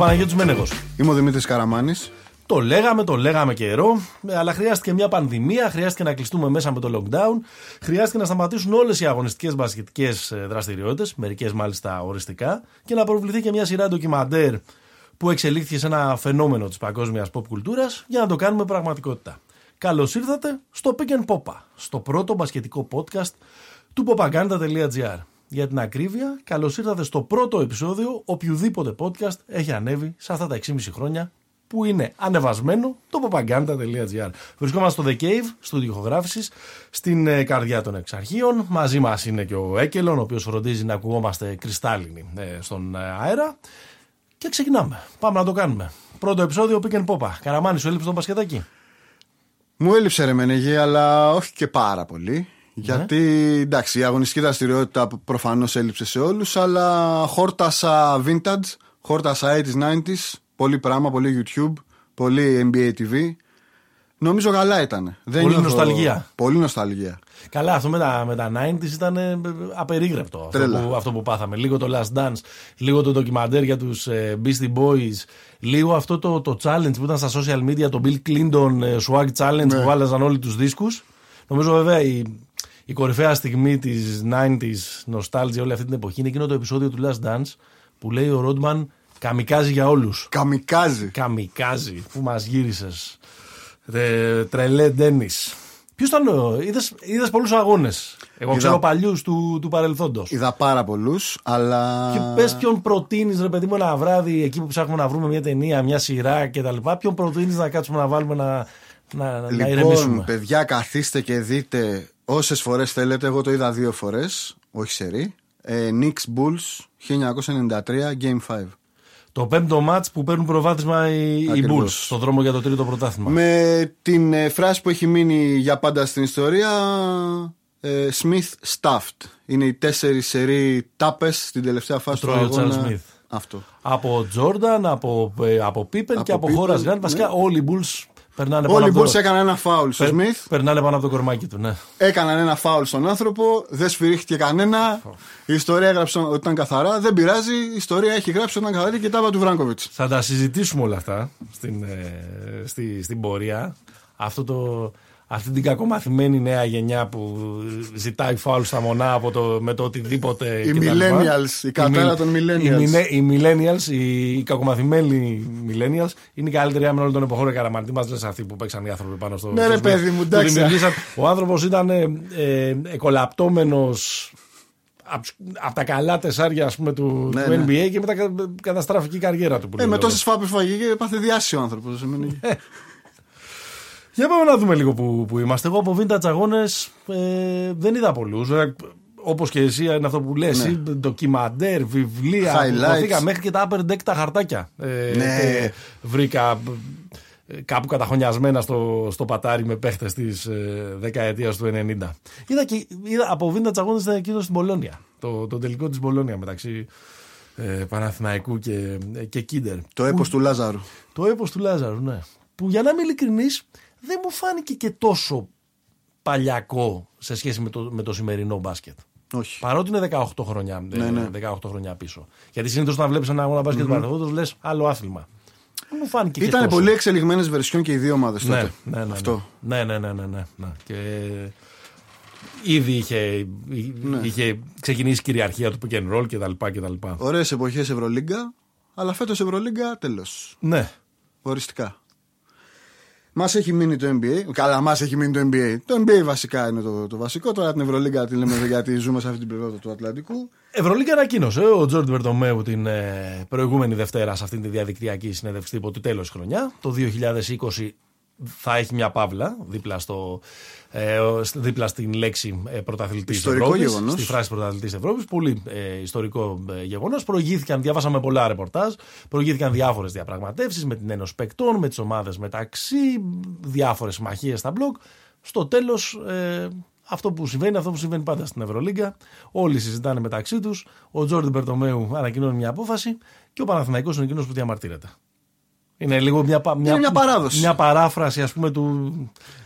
Παναγιώτης Μένεγος. Είμαι ο Δημήτρης Καραμάνης. Το λέγαμε, το λέγαμε καιρό, αλλά χρειάστηκε μια πανδημία, χρειάστηκε να κλειστούμε μέσα με το lockdown, χρειάστηκε να σταματήσουν όλες οι αγωνιστικές μπασκετικές δραστηριότητες, μερικές μάλιστα οριστικά, και να προβληθεί και μια σειρά ντοκιμαντέρ που εξελίχθηκε σε ένα φαινόμενο της παγκόσμιας pop κουλτούρας για να το κάνουμε πραγματικότητα. Καλώς ήρθατε στο Pick and Popa, στο πρώτο μπασκετικό podcast του popaganda.gr. Για την ακρίβεια, καλώς ήρθατε στο πρώτο επεισόδιο οποιοδήποτε podcast έχει ανέβει σε αυτά τα 6,5 χρόνια που είναι ανεβασμένο το popaganda.gr. Βρισκόμαστε στο The Cave, στο ηχογράφησης, στην ε, καρδιά των εξαρχείων. Μαζί μας είναι και ο Έκελον, ο οποίος φροντίζει να ακουγόμαστε κρυστάλλινοι ε, στον ε, αέρα. Και ξεκινάμε. Πάμε να το κάνουμε. Πρώτο επεισόδιο Pick and Popa. Καραμάνι, σου έλειψε το μπασκετάκι; Μου έλειψε ρε Μενεγή, αλλά όχι και πάρα πολύ. Γιατί εντάξει, η αγωνιστική δραστηριότητα προφανώς έλειψε σε όλους, αλλά χόρτασα vintage, χόρτασα 80s, 90s, πολύ πράγμα, πολύ YouTube, πολύ NBA TV. Νομίζω καλά ήταν. Δεν πολύ νοσταλγία. Πολύ νοσταλγία. Καλά, αυτό με τα, με τα 90s ήταν ε, απερίγρεπτο. Αυτό που, αυτό που πάθαμε. Λίγο το Last Dance, λίγο το ντοκιμαντέρ για τους ε, Beastie Boys, λίγο αυτό το, το challenge που ήταν στα social media, το Bill Clinton ε, Swag Challenge ναι. που βάλαζαν όλοι τους δίσκους. Νομίζω βέβαια η, η κορυφαία στιγμή της 90s nostalgia όλη αυτή την εποχή είναι εκείνο το επεισόδιο του Last Dance που λέει ο Ρόντμαν Καμικάζει για όλους. Καμικάζει. Καμικάζει. Πού μας γύρισες. Τρελέ Ντένις. Ποιος ήταν ο. Είδες πολλούς αγώνες. Εγώ Είδα... ξέρω παλιούς του, του παρελθόντος. Είδα πάρα πολλούς, αλλά. Και πες ποιον προτείνεις, ρε παιδί μου, ένα βράδυ εκεί που ψάχνουμε να βρούμε μια ταινία, μια σειρά κτλ. Ποιον προτείνεις να κάτσουμε να βάλουμε να, να, λοιπόν, να ηρεμήσουμε; παιδιά, καθίστε και δείτε όσες φορές θέλετε. Εγώ το είδα δύο φορές, όχι σε ρί. Ε, Knicks Bulls 1993 Game 5. Το πέμπτο μάτ που παίρνουν προβάδισμα οι, οι Bulls στο δρόμο για το τρίτο πρωτάθλημα. Με την ε, φράση που έχει μείνει για πάντα στην ιστορία ε, Smith Stuffed. Είναι οι τέσσερις σερή τάπες στην τελευταία φάση του αγώνα. Smith. Αυτό. Από Τζόρνταν, από, ε, από Πίπεν και από Χώρας Γκραντ. Βασικά ναι. όλοι οι Bulls Περνάνε Όλοι οι Bulls έκαναν ένα φάουλ στο Σμιθ. Περνάνε πάνω από το κορμάκι του, ναι. Έκαναν ένα φάουλ στον άνθρωπο, δεν σφυρίχτηκε κανένα. Η ιστορία έγραψε ότι ήταν καθαρά. Δεν πειράζει, η ιστορία έχει γράψει ότι ήταν καθαρή και τάβα του Βράγκοβιτς. Θα τα συζητήσουμε όλα αυτά στην, ε, στη, στην πορεία. Αυτό το, αυτή την κακομαθημένη νέα γενιά που ζητάει φάουλ στα μονά από το, με το οτιδήποτε. Οι millennials, η κατάρα των millennials. Οι, οι millennials, οι, οι κακομαθημένοι millennials είναι οι καλύτεροι άμυνα όλων των εποχών. Ρε Καραμαντή μας λες αυτοί που παίξαν οι άνθρωποι πάνω στο. Ναι, ρε παιδί μου, εντάξει. Ο άνθρωπος ήταν ε, ε, εκολαπτώμενος από τα καλά τεσσάρια ας πούμε, του, ναι, του NBA ναι. και μετά καταστράφηκε η καριέρα του. Ε, με τόσες φάπες φαγή και πάθε διάσιο ο άνθρωπος. Για πάμε να δούμε λίγο που, που είμαστε. Εγώ από vintage αγώνες ε, δεν είδα πολλούς. Ε, Όπως και εσύ είναι αυτό που λες, ναι. ντοκιμαντέρ, βιβλία. Highlights. μέχρι και τα upper deck τα χαρτάκια. Ε, ναι. βρήκα ε, κάπου καταχωνιασμένα στο, στο πατάρι με παίχτες της ε, δεκαετίας του 90. Είδα, και, είδα από vintage αγώνες ήταν εκείνο στην Πολώνια. Το, το τελικό της Πολώνια μεταξύ ε, Παναθηναϊκού και, και Κίντερ. Το έπος του Λάζαρου. Το έπος του Λάζαρου, ναι. Που για να είμαι ειλικρινής, δεν μου φάνηκε και τόσο παλιακό σε σχέση με το, με το σημερινό μπάσκετ. Όχι. Παρότι είναι 18 χρόνια, ναι, ναι. 18 χρόνια πίσω. Γιατί συνήθως όταν βλέπεις ένα αγώνα μπάσκετ mm-hmm. λες άλλο άθλημα. Μου φάνηκε Ήταν πολύ εξελιγμένες βερσιόν και οι δύο ομάδες ναι, τότε. Ναι, ναι, ναι, Αυτό. Ναι, ναι, ναι, ναι, ναι, ναι. Και ήδη είχε, ναι. είχε ξεκινήσει η κυριαρχία του pick and roll κτλ. Ωραίες εποχές Ευρωλίγκα, αλλά φέτος Ευρωλίγκα τέλο. Ναι. Οριστικά. Μας έχει μείνει το NBA. Καλά, μας έχει μείνει το NBA. Το NBA βασικά είναι το, το βασικό. Τώρα την Ευρωλίγκα τη λέμε γιατί ζούμε σε αυτή την περίοδο του Ατλαντικού. Ευρωλίγκα ανακοίνωσε ο Τζόρντ Βερτομέου την ε, προηγούμενη Δευτέρα σε αυτήν τη διαδικτυακή συνέντευξη τύπου του τέλος χρονιάς. Το 2020 θα έχει μια παύλα δίπλα, στο, ε, δίπλα στην λέξη ε, πρωταθλητής Ευρώπης. Στη φράση πρωταθλητής Ευρώπης. Πολύ ε, ιστορικό ε, γεγονός. Προηγήθηκαν, διάβασαμε πολλά ρεπορτάζ. Προηγήθηκαν διάφορες διαπραγματεύσεις με την Ένωση Παικτών, με τις ομάδες μεταξύ, διάφορες συμμαχίες στα μπλοκ. Στο τέλος, ε, αυτό που συμβαίνει, αυτό που συμβαίνει πάντα στην Ευρωλίγκα. Όλοι συζητάνε μεταξύ τους. Ο Τζόρντι Μπερτομέου ανακοινώνει μια απόφαση και ο Παναθηναϊκός είναι εκείνος που διαμαρτύρεται. Είναι λίγο μια, μια, μια παράδοση. Μια παράφραση ας πούμε του,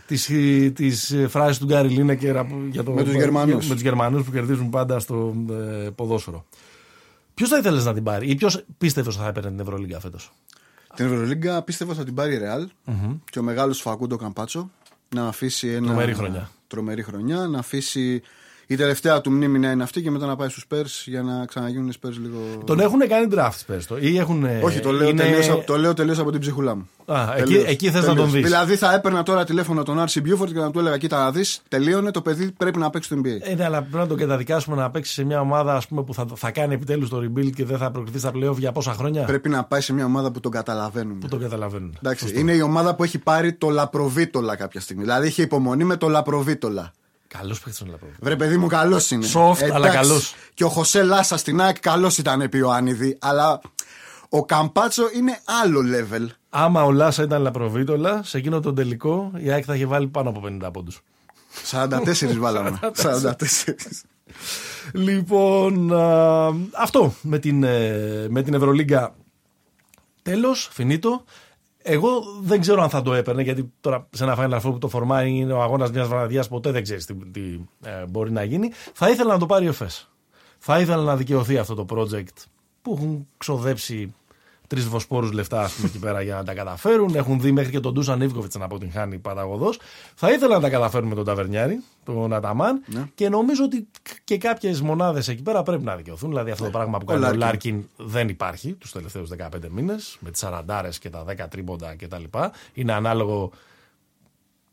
της, της φράσης του Γκάρι Λίνεκερ για το, με τους Γερμανούς. με τους Γερμανούς που κερδίζουν πάντα στο ε, ποδόσφαιρο. Ποιος θα ήθελες να την πάρει ή ποιος πίστευες ότι θα έπαιρνε την Ευρωλίγκα φέτος; Την Ευρωλίγκα πίστευα θα την πάρει η Real και ο μεγάλος Φακούντο Καμπάτσο να αφήσει ένα. Τρομερή χρονιά. Τρομερή χρονιά, να αφήσει η τελευταία του μνήμη να είναι αυτή και μετά να πάει στους Spurs για να ξαναγίνουν οι Spurs λίγο. Τον έχουν κάνει draft Spurs το, ή έχουν. Όχι, το λέω, είναι... τελείως, το λέω τελείως από την ψυχουλά μου. Α, εκεί, εκεί θες να τον δεις. Δηλαδή θα έπαιρνα τώρα τηλέφωνο τον Άρση Μπιούφορτ και να του έλεγα: Κοίτα να δεις, τελείωνε το παιδί πρέπει να παίξει το NBA. Ε, ναι, αλλά πρέπει να τον καταδικάσουμε να παίξει σε μια ομάδα ας πούμε, που θα, θα κάνει επιτέλους το rebuild και δεν θα προκριθεί στα playoff για πόσα χρόνια; Πρέπει να πάει σε μια ομάδα που τον καταλαβαίνουν. Που τον καταλαβαίνουν. Εντάξει, είναι η ομάδα που έχει πάρει το λαπροβίτολα κάποια στιγμή. Δηλαδή είχε υπομονή με το λαπροβίτολα. Καλός παίχτη τον Λαπρόβιτ. Βρε παιδί μου, καλός είναι. Soft, αλλά καλός. Και ο Χωσέ Λάσα στην ΑΕΚ καλός ήταν επί Ιωάννιδη. Αλλά ο Καμπάτσο είναι άλλο level. Άμα ο Λάσα ήταν Λαπροβίτολα, σε εκείνο τον τελικό η ΑΕΚ θα είχε βάλει πάνω από 50 πόντους. 44 βάλαμε. 44. λοιπόν, α, αυτό με την, ε, με την Ευρωλίγκα. Τέλος, φινίτο. Εγώ δεν ξέρω αν θα το έπαιρνε, γιατί τώρα σε ένα Final Four που το φορμάει είναι ο αγώνας μιας βραδιάς, ποτέ δεν ξέρεις τι, τι ε, μπορεί να γίνει. Θα ήθελα να το πάρει ο ΕΦΕΣ. Θα ήθελα να δικαιωθεί αυτό το project που έχουν ξοδέψει τρεις Βοσπόρους λεφτά ας πούμε, εκεί πέρα για να τα καταφέρουν. Έχουν δει μέχρι και τον Ντούσαν Ίβκοβιτς να αποτυγχάνει παταγωδώς. Θα ήθελα να τα καταφέρουν με τον Ταβερνιάρη, τον Αταμάν. Ναι. Και νομίζω ότι και κάποιες μονάδες εκεί πέρα πρέπει να δικαιωθούν. Δηλαδή αυτό το πράγμα που Ναι. Ο κάνει ο Λάρκιν. Λάρκιν δεν υπάρχει τους τελευταίους 15 μήνες με τις 40 και τα 10 τρίποντα κτλ. Είναι ανάλογο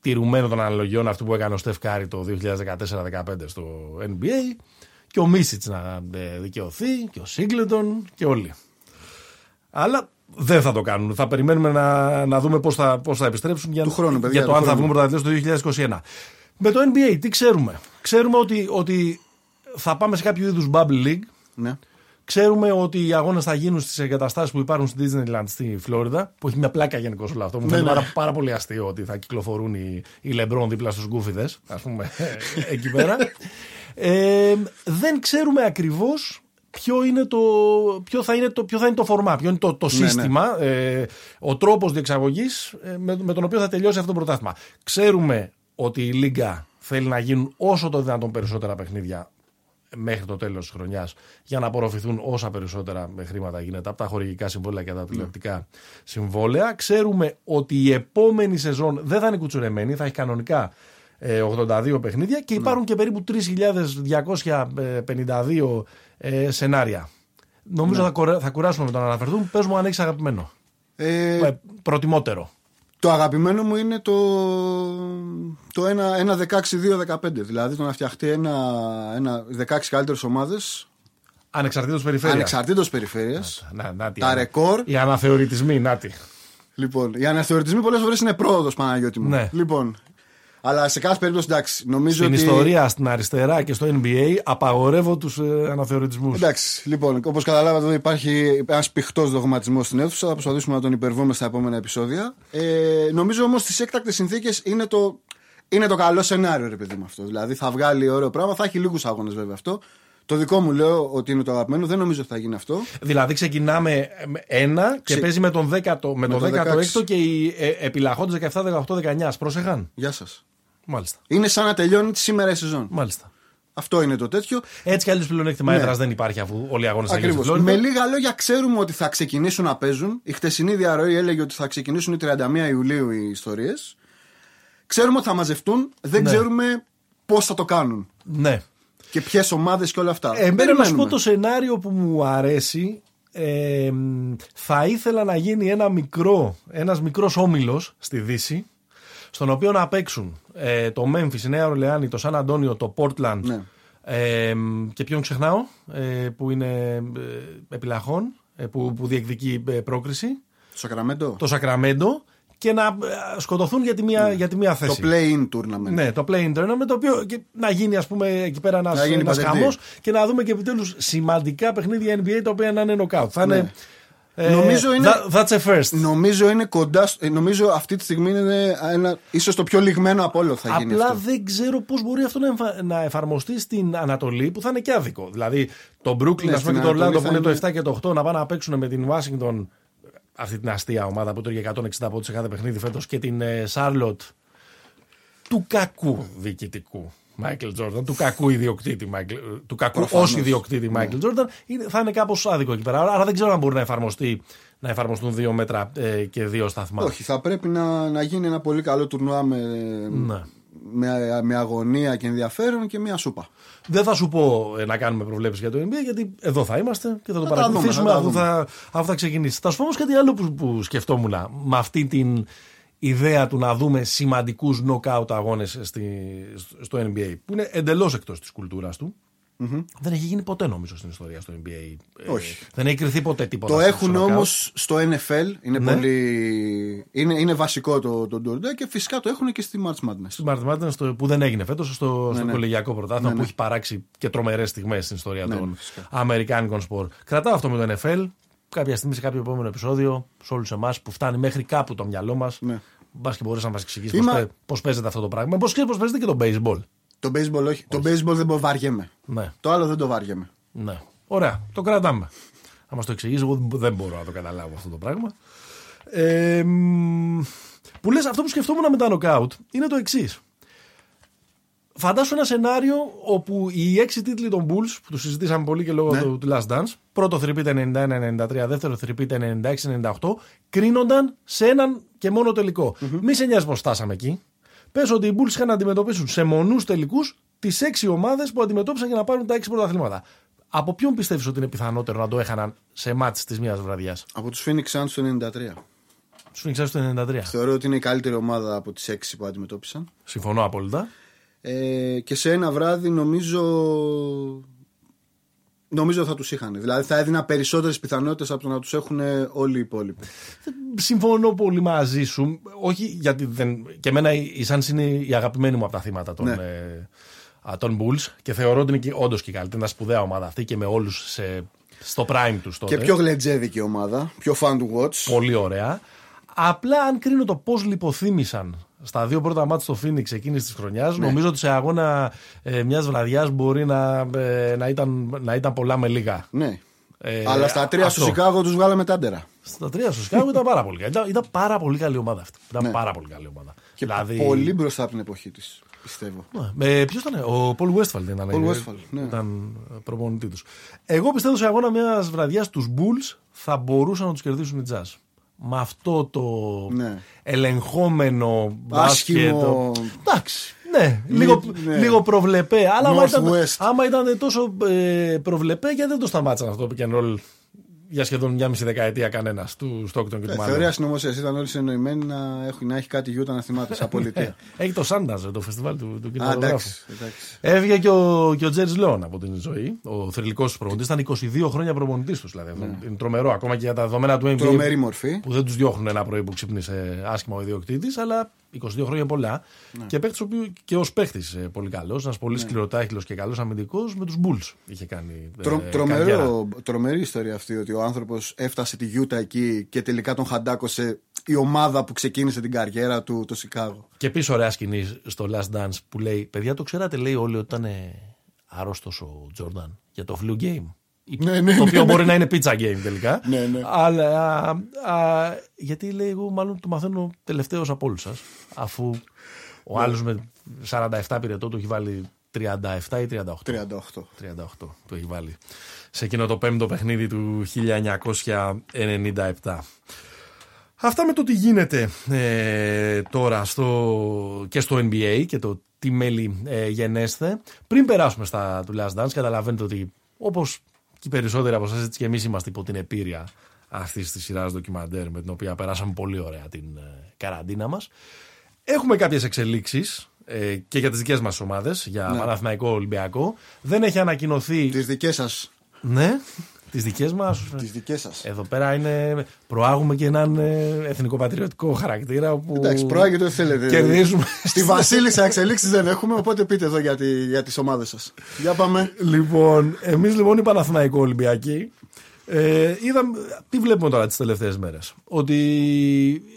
τηρουμένο των αναλογιών αυτού που έκανε ο Στεφ Κάρη το 2014-2015 στο NBA και ο Μίσιτς να ε, δικαιωθεί και ο Σίγκλετον και όλοι. Αλλά δεν θα το κάνουν. Θα περιμένουμε να, να δούμε πώς θα, πώς θα επιστρέψουν για, Του χρόνου, παιδιά, για το του αν θα χρόνου. βγουν πρωταθλητές το 2021. Με το NBA τι ξέρουμε; Ξέρουμε ότι, ότι θα πάμε σε κάποιο είδους bubble league. Ναι. Ξέρουμε ότι οι αγώνες θα γίνουν στις εγκαταστάσεις που υπάρχουν στη Disneyland στη Φλόριδα, που έχει μια πλάκα γενικώ όλο αυτό. Μου φαίνεται ναι. πάρα, πάρα πολύ αστείο ότι θα κυκλοφορούν οι, οι Λεμπρόν δίπλα στους γκούφιδες, ας πούμε, εκεί πέρα. Ε, δεν ξέρουμε ακριβώς ποιο, είναι το, ποιο, θα είναι το, ποιο θα είναι το φορμά, ποιο είναι το, το ναι. σύστημα, ε, ο τρόπος διεξαγωγής ε, με, με τον οποίο θα τελειώσει αυτό το πρωτάθλημα. Ξέρουμε ότι η Λίγκα θέλει να γίνουν όσο το δυνατόν περισσότερα παιχνίδια μέχρι το τέλος της χρονιάς για να απορροφηθούν όσα περισσότερα με χρήματα γίνεται από τα χορηγικά συμβόλαια και τα τηλεοπτικά συμβόλαια. Ξέρουμε ότι η επόμενη σεζόν δεν θα είναι κουτσουρεμένη, θα έχει κανονικά ε, 82 παιχνίδια και υπάρχουν και περίπου 3.252 ε, σενάρια. Νομίζω θα, κορε- θα κουράσουμε με το να αναφερθούν. Πες μου αν έχεις αγαπημένο. Ε, Ε, προτιμότερο. το αγαπημένο μου είναι το, το 1-16-2-15. Δηλαδή το να φτιαχτεί ένα, ένα 16 καλύτερες ομάδες Ανεξαρτήτως περιφέρειας. ανεξαρτήτως περιφέρειας. Να, να, τι, Τα ρεκόρ. Οι αναθεωρητισμοί, νάτι. Λοιπόν, οι αναθεωρητισμοί πολλές φορές είναι πρόοδος, Παναγιώτη μου. Ναι. Λοιπόν, αλλά σε κάθε περίπτωση εντάξει, νομίζω Στην ότι. ιστορία, στην αριστερά και στο NBA απαγορεύω τους ε, αναθεωρητισμούς. Εντάξει, λοιπόν, όπως καταλάβατε, εδώ υπάρχει ένας πηχτός δογματισμός στην αίθουσα. Θα προσπαθήσουμε να τον υπερβούμε στα επόμενα επεισόδια. Ε, νομίζω όμως στι έκτακτες συνθήκες είναι το, είναι το καλό σενάριο, ρε παιδί μου αυτό. Δηλαδή θα βγάλει ωραίο πράγμα, θα έχει λίγους αγώνες βέβαια αυτό. Το δικό μου λέω ότι είναι το αγαπημένο, δεν νομίζω ότι θα γίνει αυτό. Δηλαδή ξεκινάμε με ένα και Ξε- παίζει με τον 10ο, με Με τον το 16ο και οι ε, επιλαχόντες 17, 18, 19. Πρόσεχαν. Γεια σας. Μάλιστα. Είναι σαν να τελειώνει σήμερα η σεζόν. Μάλιστα. Αυτό είναι το τέτοιο. Έτσι κι αλλιώς πλεονέκτημα Ναι. έδρας δεν υπάρχει αφού όλοι οι αγώνες θα γίνουν Ακριβώς. στη Φλόριντα. Με λίγα λόγια, ξέρουμε ότι θα ξεκινήσουν να παίζουν. Η χτεσινή διαρροή έλεγε ότι θα ξεκινήσουν οι 31 Ιουλίου οι ιστορίες. Ξέρουμε ότι θα μαζευτούν. Δεν Ναι. ξέρουμε πώς θα το κάνουν. Ναι. Και ποιες ομάδες και όλα αυτά. Εμένα να σου Περιμένουμε. πω το σενάριο που μου αρέσει. Ε, μ, θα ήθελα να γίνει ένα μικρό, ένας μικρός όμιλος στη Δύση στον οποίο να παίξουν ε, το Memphis, η Νέα Ορλεάνη, το Σαν Αντώνιο, το Portland Ναι. ε, μ, και ποιον ξεχνάω ε, που είναι ε, επιλαχών ε, που, που διεκδικεί ε, πρόκριση Το Σακραμέντο. το Σακραμέντο και να ε, σκοτωθούν για τη μία, για τη μία Ναι. Το θέση. play-in tournament. Ναι, το play-in tournament, το οποίο και να γίνει ας πούμε εκεί πέρα ένας, Να γίνει ένας παντελή. χαμός και να δούμε και επιτέλους σημαντικά παιχνίδια NBA τα οποία να είναι knockout. Θα Ναι. είναι, ε, Νομίζω είναι- that- that's a first. Νομίζω είναι κοντά. στο- ε, Νομίζω αυτή τη στιγμή είναι ένα, ίσως το πιο λιγμένο από όλο θα γίνει Απλά αυτό. δεν ξέρω πώς μπορεί αυτό να, εμφα- να εφαρμοστεί στην Ανατολή που θα είναι και άδικο. Δηλαδή το Brooklyn Ναι, ας πούμε, στην και το Ανατολή Orlando που θα είναι το είναι- 7 και το 8 να πάνε να παίξουν με την Washington αυτή την αστεία ομάδα που τρώγε 160 πόντους σε κάθε παιχνίδι φέτος και την ε, Charlotte του κακού διοικητικού. Μάικλ Τζόρνταν, του κακού ιδιοκτήτη, Michael, του κακού Προφανώς. ω ιδιοκτήτη Μάικλ Τζόρνταν, είναι- θα είναι κάπως άδικο εκεί πέρα. Άρα δεν ξέρω αν μπορεί να, εφαρμοστεί, να εφαρμοστούν δύο μέτρα ε, και δύο σταθμά. Όχι, θα πρέπει να, να γίνει ένα πολύ καλό τουρνουά με, Ναι. με, με αγωνία και ενδιαφέρον και μια σούπα. Δεν θα σου πω ε, να κάνουμε προβλέψεις για το NBA, γιατί εδώ θα είμαστε και θα το Θα τα παρακολουθήσουμε δούμε, θα τα αφού, δούμε. θα, αφού θα ξεκινήσει. Θα σου πω όμως κάτι άλλο που, που σκεφτόμουν με αυτή την ιδέα του να δούμε σημαντικούς knockout αγώνες στο NBA, που είναι εντελώς εκτός της κουλτούρας του. Δεν έχει γίνει ποτέ νομίζω στην ιστορία στο NBA. Ε, Όχι. δεν έχει κρυθεί ποτέ τίποτα. Το στο έχουν knockout. όμως στο NFL. Είναι, Ναι. πολύ... είναι, είναι βασικό το, το τουρνουά και φυσικά το έχουν και στη March Madness. Στη Martin Madness, στο- που δεν έγινε φέτος, στο, στο ναι. κολεγιακό πρωτάθλημα Ναι, που ναι. έχει παράξει και τρομερές στιγμές στην ιστορία Ναι, των φυσικά. Αμερικάνικων σπορ. Κρατάω αυτό με το NFL. Κάποια στιγμή σε κάποιο επόμενο επεισόδιο, σε όλους εμάς που φτάνει μέχρι κάπου το μυαλό μας, Ναι. μπας και μπορείς να μας εξηγήσεις Είμα- πώς παίζεται αυτό το πράγμα. Πώς ξέρεις πώς παίζεται και το baseball. Το baseball όχι. Το baseball δεν το βαριέμαι. Ναι, Το άλλο δεν το βαριέμαι. ναι. Ωραία, το κρατάμε. Να μας το εξηγήσει, εγώ δεν μπορώ να το καταλάβω αυτό το πράγμα. Ε, μ, που λες, αυτό που σκεφτόμουν με τα νοκάουτ είναι το εξής. Φαντάσου ένα σενάριο όπου οι έξι τίτλοι των Bulls, που τους συζητήσαμε πολύ και λόγω Ναι. του, του Last Dance, πρώτο θρυπείται 91-93, δεύτερο θρυπείται 96-98, κρίνονταν σε έναν και μόνο τελικό. Μη σε νοιάζει πώ φτάσαμε εκεί. Πες ότι οι Bulls είχαν να αντιμετωπίσουν σε μονούς τελικούς τις έξι ομάδες που αντιμετώπισαν για να πάρουν τα έξι πρωταθλήματα. Από ποιον πιστεύεις ότι είναι πιθανότερο να το έχαναν σε μάτς της μία βραδιάς; Από τους Phoenix Suns το 93. Τους Phoenix Suns το 93. Θεωρώ ότι είναι η καλύτερη ομάδα από τις 6 που αντιμετώπισαν. Συμφωνώ απόλυτα. Ε, και σε ένα βράδυ νομίζω. Νομίζω θα τους είχαν. Δηλαδή θα έδινα περισσότερες πιθανότητες από το να τους έχουν όλοι οι υπόλοιποι. Συμφωνώ πολύ μαζί σου. Όχι γιατί δεν. Και εμένα η Suns είναι η αγαπημένη μου από τα θύματα των, Ναι. ε, α, των Bulls και θεωρώ ότι είναι όντως και η καλύτερη. Είναι μια σπουδαία ομάδα αυτή και με όλους στο prime τους τότε. Και πιο γλεντζέδικη ομάδα. Πιο fun to watch. Πολύ ωραία. Απλά αν κρίνω το πώς λιποθύμησαν στα δύο πρώτα μάτια στο Phoenix εκείνης της χρονιάς, Ναι. νομίζω ότι σε αγώνα ε, μιας βραδιάς μπορεί να, ε, να, ήταν, να ήταν πολλά με λίγα. Ναι. Ε, Αλλά στα τρία αυτό. στο Σικάγο τους βγάλαμε τάντερα. Στα τρία στο Σικάγο ήταν πάρα πολύ καλή. Ήταν, ήταν πάρα πολύ καλή ομάδα αυτή. Ήταν Ναι. πάρα πολύ καλή ομάδα. Και δηλαδή, πολύ μπροστά από την εποχή της, πιστεύω. Ναι. Ποιος ήταν, ο Πολ Westphal ήταν. Paul ε, Westphal, ναι. Ήταν προπονητή τους. Εγώ πιστεύω σε αγώνα μιας βραδιάς τους Bulls θα μπορούσαν να τους κερδίσουν οι Jazz. Με αυτό το Ναι. ελεγχόμενο Άσχημο. μπάσκετ. Εντάξει. Ναι, λίγο, ναι. λίγο προβλεπέ. Αλλά άμα ήταν, Northwest. άμα ήταν τόσο ε, προβλεπέ, γιατί δεν το σταμάτησαν αυτό το pick and roll για σχεδόν μια μισή δεκαετία κανένας του Stockton και του Ε, Malone. θεωρία συνωμοσίας ήταν όλοι συνεννοημένοι να, έχουν, να έχει κάτι γιούτα να θυμάται σαν πολιτεία. Έχει το Sundance, το φεστιβάλ του, του Α, κινηματογράφου. εντάξει. εντάξει. Έφυγε και ο, και ο Τζέρι Λεόν από την ζωή. Ο θρηλυκός του προπονητής. Ήταν 22 χρόνια προπονητής τους. Δηλαδή. Είναι τρομερό ακόμα και για τα δεδομένα του NBA. Ναι. Τρομερή μορφή. Που δεν τους διώχνουν ένα πρωί που ξύπνησε άσχημα ο ιδιοκτήτης, αλλά 22 χρόνια πολλά. Ναι. Και παίχτη και ως παίχτη πολύ καλός. Ένας πολύ σκληροτάχυλο και καλός αμυντικός με τους Bulls είχε κάνει. ε, Τρο, καριέρα. τρομερό, τρομερή ιστορία αυτή ότι ο άνθρωπος έφτασε τη Γιούτα εκεί και τελικά τον χαντάκωσε η ομάδα που ξεκίνησε την καριέρα του, το Σικάγο. Και επίση ωραία σκηνή στο Last Dance που λέει: Παιδιά, το ξέρατε, λέει όλοι ότι ήταν άρρωστος ο Τζόρνταν για το flu game. Ναι, ναι, το ναι, οποίο ναι. μπορεί να είναι pizza game τελικά. Ναι, ναι. Αλλά. α, α, γιατί λέει, εγώ μάλλον το μαθαίνω τελευταίο από όλους σας. Αφού ο Ναι. άλλος με 47 πυρετό του έχει βάλει 37 ή 38. 38. 38 το έχει βάλει. Σε εκείνο το πέμπτο παιχνίδι του 1997. Αυτά με το τι γίνεται ε, τώρα στο, και στο NBA και το τι μέλη ε, γενέστε. Πριν περάσουμε στα του Last Dance, καταλαβαίνετε ότι όπως και οι περισσότεροι από εσάς έτσι και εμείς είμαστε υπό την επίρρεια αυτής της σειράς ντοκιμαντέρ με την οποία περάσαμε πολύ ωραία την ε, καραντίνα μας. Έχουμε κάποιες εξελίξεις ε, και για τις δικές μας ομάδες, για Ναι. Παναθηναϊκό Ολυμπιακό. Δεν έχει ανακοινωθεί... Τις δικές σας. Ναι, τις δικές μας... Τις δικές σας. Εδώ πέρα είναι. Προάγουμε και έναν ε, εθνικοπατριωτικό χαρακτήρα όπου. Εντάξει, προάγεται ό,τι θέλετε. Κερδίζουμε. Στη Βασίλισσα εξελίξεις δεν έχουμε, οπότε πείτε εδώ για, τη, για τις ομάδες σας. Για πάμε. λοιπόν, εμείς λοιπόν οι Παναθηναϊκό Ολυμπιακοί. Ε, είδαμε, τι βλέπουμε τώρα τις τελευταίες μέρες; Ότι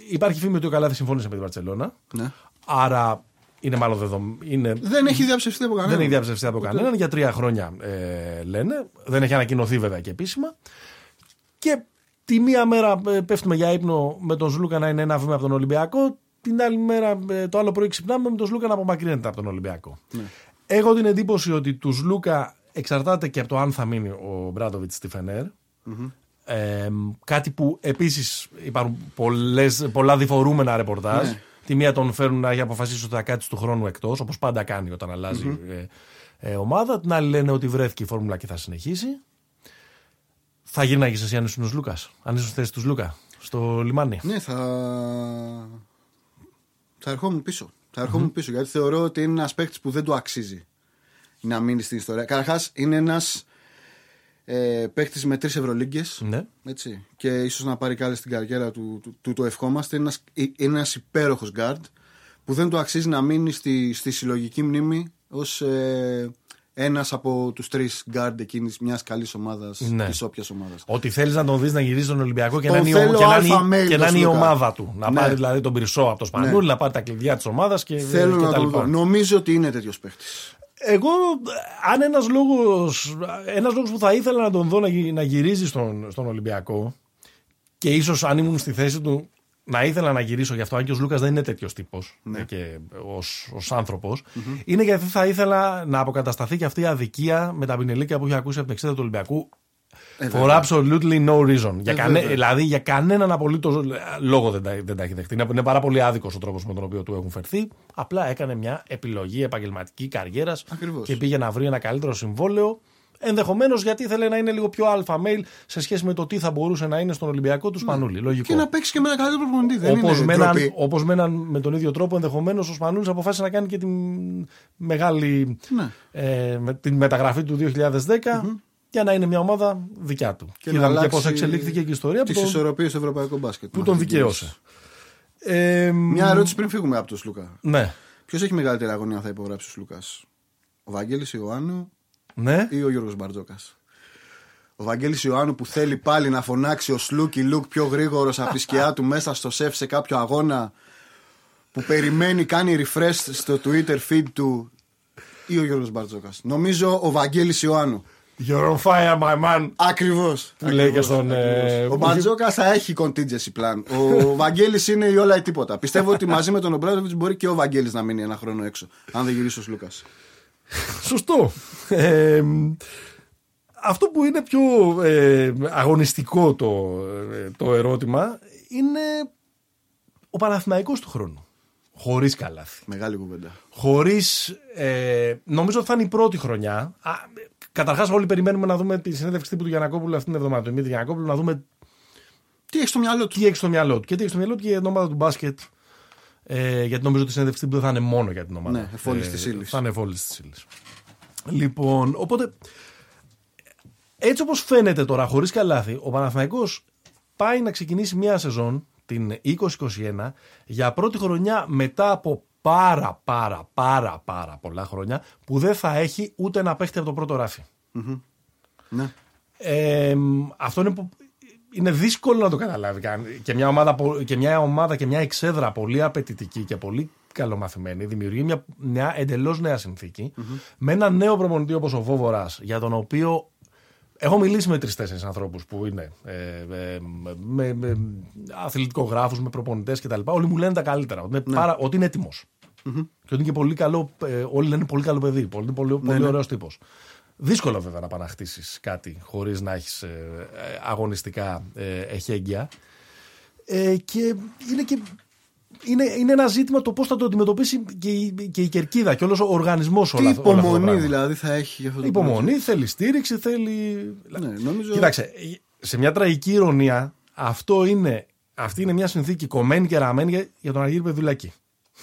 υπάρχει φήμη ότι ο Καλάθι συμφώνησε με την Βαρκελόνα. Ναι. Άρα είναι μάλλον δεδομένο. Είναι, Δεν έχει διαψευστεί από κανέναν. δεν έχει διαψευστεί από κανέναν. Για τρία χρόνια ε, λένε. Δεν έχει ανακοινωθεί βέβαια και επίσημα. Και τη μία μέρα ε, πέφτουμε για ύπνο με τον Ζλούκα να είναι ένα βήμα από τον Ολυμπιακό. Την άλλη μέρα, ε, το άλλο πρωί ξυπνάμε με τον Ζλούκα να απομακρύνεται από τον Ολυμπιακό. Ναι. Έχω την εντύπωση ότι του Λούκα εξαρτάται και από το αν θα μείνει ο Μπράντοβιτς στη φενερ Ε, κάτι που επίσης υπάρχουν πολλές, πολλά διφορούμενα ρεπορτάζ. Ναι. Τη μία τον φέρνουν να έχει αποφασίσει ότι θα κάτσει του χρόνου εκτός, όπως πάντα κάνει όταν αλλάζει ε, ε, ομάδα. Την άλλη λένε ότι βρέθηκε η φόρμουλα και θα συνεχίσει. Θα γύρναγε εσύ αν ήσουν ο Λούκας, αν ήσουν στη θέση τους Λούκα, στο λιμάνι; Ναι, θα. Θα ερχόμουν πίσω. Θα ερχόμουν πίσω γιατί θεωρώ ότι είναι ένας παίκτης που δεν του αξίζει να μείνει στην ιστορία. Καταρχάς, είναι ένας ε, παίκτη με τρεις Ευρωλίγκες. Ναι. Έτσι. Και ίσως να πάρει κάτι στην καριέρα του, του, του το ευχόμαστε. Είναι ένας είναι ένας υπέροχος γκάρντ που δεν του αξίζει να μείνει στη, στη συλλογική μνήμη ως ε, ένας από τους τρεις γκάρντ εκείνης μιας καλής ομάδας, Ναι. της όποιας ομάδας. Ότι θέλεις να τον δεις να γυρίζει στον Ολυμπιακό και Τον να είναι, η- θέλω και να είναι, alpha male και να το είναι η Σλούκα. ομάδα του. Να Ναι. πάρει δηλαδή τον Πυρσό από το Σπανούλη, να πάρει τα κλειδιά της ομάδας και, Θέλω και να τα το λοιπά. δω. Νομίζω ότι είναι τέτοιος παίκτη. Εγώ, αν ένας λόγος ένας λόγος που θα ήθελα να τον δω να, γυ- να γυρίζει στον, στον Ολυμπιακό και ίσως αν ήμουν στη θέση του να ήθελα να γυρίσω γι' αυτό, αν και ο Λούκα δεν είναι τέτοιος τύπος Ναι. και ως άνθρωπος, είναι γιατί θα ήθελα να αποκατασταθεί και αυτή η αδικία με τα πινελίκια που είχε ακούσει από την εξέδρα του Ολυμπιακού. Ε, For βέβαια. absolutely no reason. Για Ε, κανέ, βέβαια. δηλαδή για κανέναν απολύτως λόγο δεν τα, δεν τα έχει δεχτεί. Είναι, είναι πάρα πολύ άδικος ο τρόπος με τον οποίο του έχουν φερθεί. Απλά έκανε μια επιλογή επαγγελματική καριέρας Ακριβώς. και πήγε να βρει ένα καλύτερο συμβόλαιο. Ενδεχομένως γιατί ήθελε να είναι λίγο πιο αλφα mail σε σχέση με το τι θα μπορούσε να είναι στον Ολυμπιακό του Σπανούλη. Λογικό. Και να παίξει και με ένα καλύτερο προπονητή. Δεν Όπως είναι με, έναν- ντροπή. όπως με, έναν- με τον ίδιο τρόπο, ενδεχομένως ο Σπανούλης αποφάσισε να κάνει και τη μεγάλη Ναι. ε, με, την μεταγραφή του 2010 για να είναι μια ομάδα δικιά του. Και, να είδαμε και αλλάξει πώς εξελίχθηκε και η ιστορία που Τι τον, ισορροπίες στο ευρωπαϊκό μπάσκετ. που με τον αυτή την δικαίωσε. κίνηση. Ε, Μια ερώτηση πριν φύγουμε από τον Σλούκα. Ναι. Ποιος έχει μεγαλύτερη αγωνία θα υπογράψει ο Σλούκα, Ο Βαγγέλης Ιωάννου Ναι. ή ο Γιώργος Μπαρτζόκας; Ο Βαγγέλης Ιωάννου που θέλει πάλι να φωνάξει ο Σλούκι Λουκ πιο γρήγορος από τη σκιά του μέσα στο σεφ σε κάποιο αγώνα που περιμένει, κάνει refresh στο Twitter feed του ή ο Γιώργος Μπαρτζόκας; Νομίζω ο Βαγγέλης Ιωάννου. You're on fire, my man. Ακριβώς. Που λέει και στον, ε, Ο Μπαρτζόκα θα έχει contingency plan. Ο Βαγγέλης είναι η όλα ή τίποτα. Πιστεύω ότι μαζί με τον Ομπράδοβιτς μπορεί και ο Βαγγέλης να μείνει ένα χρόνο έξω. Αν δεν γυρίσει ο Λούκα. Σωστό. Ε, αυτό που είναι πιο ε, αγωνιστικό το, ε, το ερώτημα είναι ο Παναθηναϊκός του χρόνου. Χωρίς καλάθι. Μεγάλη κουβέντα. Χωρίς, ε, νομίζω ότι θα είναι η πρώτη χρονιά. Α, καταρχάς όλοι περιμένουμε να δούμε τη συνέντευξη τύπου του Γιανακόπουλου αυτήν την εβδομάδα. Του Δημήτρη Γιανακόπουλου να δούμε Τι έχει στο μυαλό του. τι έχει στο μυαλό του. Και τι έχει στο μυαλό του και για την ομάδα του μπάσκετ. Ε, γιατί νομίζω ότι η συνέντευξη τύπου δεν θα είναι μόνο για την ομάδα. Ναι, εφόλης της ύλης. Θα είναι εφόλης της ύλης. Λοιπόν, οπότε έτσι όπως φαίνεται τώρα χωρίς καλάθι, ο Παναθηναϊκός πάει να ξεκινήσει μια σεζόν, την 2021, για πρώτη χρονιά μετά από πάρα πάρα πάρα πάρα πολλά χρόνια που δεν θα έχει ούτε ένα παίχτη από το πρώτο ράφι. Ναι. Ε, αυτό είναι, που- είναι δύσκολο να το καταλάβει καν. Και μια ομάδα, πο- και μια ομάδα και μια εξέδρα πολύ απαιτητική και πολύ καλομαθημένη δημιουργεί μια, μια εντελώς νέα συνθήκη με ένα νέο προπονητή όπως ο Βόβορας, για τον οποίο έχω μιλήσει με τρει-τέσσερι ανθρώπους που είναι ε, ε, με, με αθλητικογράφους, με προπονητές κτλ. Όλοι μου λένε τα καλύτερα. Ότι είναι, πάρα, ότι είναι έτοιμος. Και ότι είναι και πολύ καλό. Ε, όλοι λένε πολύ καλό παιδί. Πολύ, πολύ, πολύ ναι. ωραίος τύπος. Δύσκολο βέβαια να παναχτίσει κάτι χωρίς να έχεις αγωνιστικά ε, εχέγγυα. Ε, και είναι και. Είναι, είναι ένα ζήτημα το πώς θα το αντιμετωπίσει και η, και η κερκίδα και όλος ο οργανισμός Τι όλα, όλα αυτά τα υπομονή πράγματα. δηλαδή θα έχει για αυτό το Υπομονή, θέλει στήριξη, θέλει. Ναι, νομίζω- Κοίταξε, σε μια τραγική ηρωνία, αυτό είναι, αυτή είναι μια συνθήκη κομμένη και ραμμένη για, για τον Αργύρι Πεδουλάκη.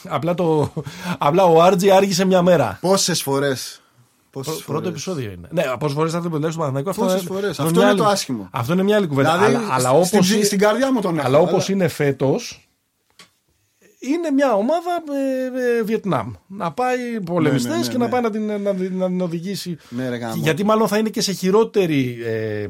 Απλά, το, απλά ο Άρτζι άργησε μια μέρα. Πόσες φορές; Πόσες Πρώτο φορές; επεισόδιο είναι. Ναι, πόσες φορές θα το πετύχει στο Παναθηναϊκό. Αυτό, Πόσες είναι- φορές; αυτό Αυτό μια είναι το άλλη- άσχημο. Αυτό είναι μια άλλη κουβέντα. Δηλαδή, αλλά, αλλά στην, όπως ψη- είναι- στην καρδιά μου τον έχω. αλλά όπως είναι φέτος, είναι μια ομάδα ε, ε, Βιετνάμ. Να πάει πολεμιστέ Ναι, ναι, ναι, και να ναι. πάει να την, να, την- να την οδηγήσει. Ναι, ρε, γάμο. Γιατί μάλλον θα είναι και σε χειρότερη. Ε,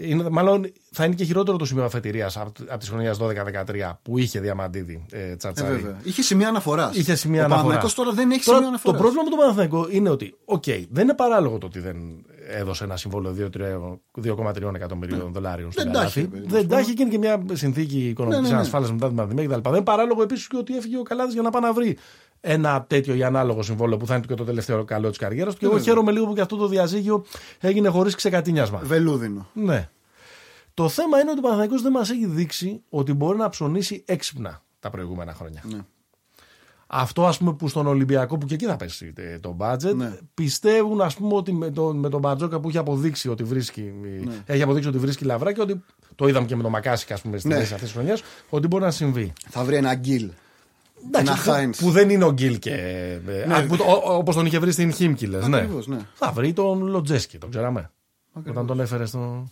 είναι, μάλλον θα είναι και χειρότερο το σημείο αφετηρίας από, από τη χρονιά 12-13 που είχε διαμαντίδη ε, Ε, Τσαρτσαρή. βέβαια. Είχε σημεία αναφοράς. Είχε σημεία Ο αναφοράς. Παναθηναϊκός τώρα δεν έχει Τώρα, σημεία αναφοράς. Το πρόβλημα με τον Παναθηναϊκό είναι ότι, οκ, δεν είναι παράλογο το ότι δεν έδωσε ένα συμβόλαιο 2,3 εκατομμυρίων δολάριων στον Ναι. Δεν τα έχει, Καλάθι. παιδί μου, Δεν ας τα έχει γίνει και μια συνθήκη οικονομικής Ναι, ναι, ναι. ασφάλειας μετά την πανδημία κτλ. Δεν είναι παράλογο επίσης και ότι έφυγε ο Καλάθι για να πάει να βρει ένα τέτοιο ή ανάλογο συμβόλαιο που θα είναι και το τελευταίο καλό της καριέρας του. Και εγώ Βέβαια. χαίρομαι λίγο που και αυτό το διαζύγιο έγινε χωρίς ξεκατίνιασμα. Βελούδινο. Ναι. Το θέμα είναι ότι ο Παναθηναϊκός δεν μας έχει δείξει ότι μπορεί να ψωνίσει έξυπνα τα προηγούμενα χρόνια. Ναι. Αυτό ας πούμε που στον Ολυμπιακό που και εκεί θα πέσει ε, το budget Ναι. πιστεύουν ας πούμε ότι με, το, με τον Μπατζόκα που έχει αποδείξει ότι βρίσκει, Ναι. έχει αποδείξει ότι βρίσκει λαβρά και ότι το είδαμε και με τον Μακάσικα ας πούμε στη Ναι. μέση αυτής της χρονιάς ότι μπορεί να συμβεί. Θα βρει ένα γκίλ. Εντάξει, Ένα που, Χάινς. που δεν είναι ο Γκίλ και. ε, Ναι. α, που το- ο- όπως τον είχε βρει στην Χίμκι, λες, ναι. Ακριβώς, ναι. Θα βρει τον Λοτζέσκι, τον ξέραμε. Όταν τον έφερε στο,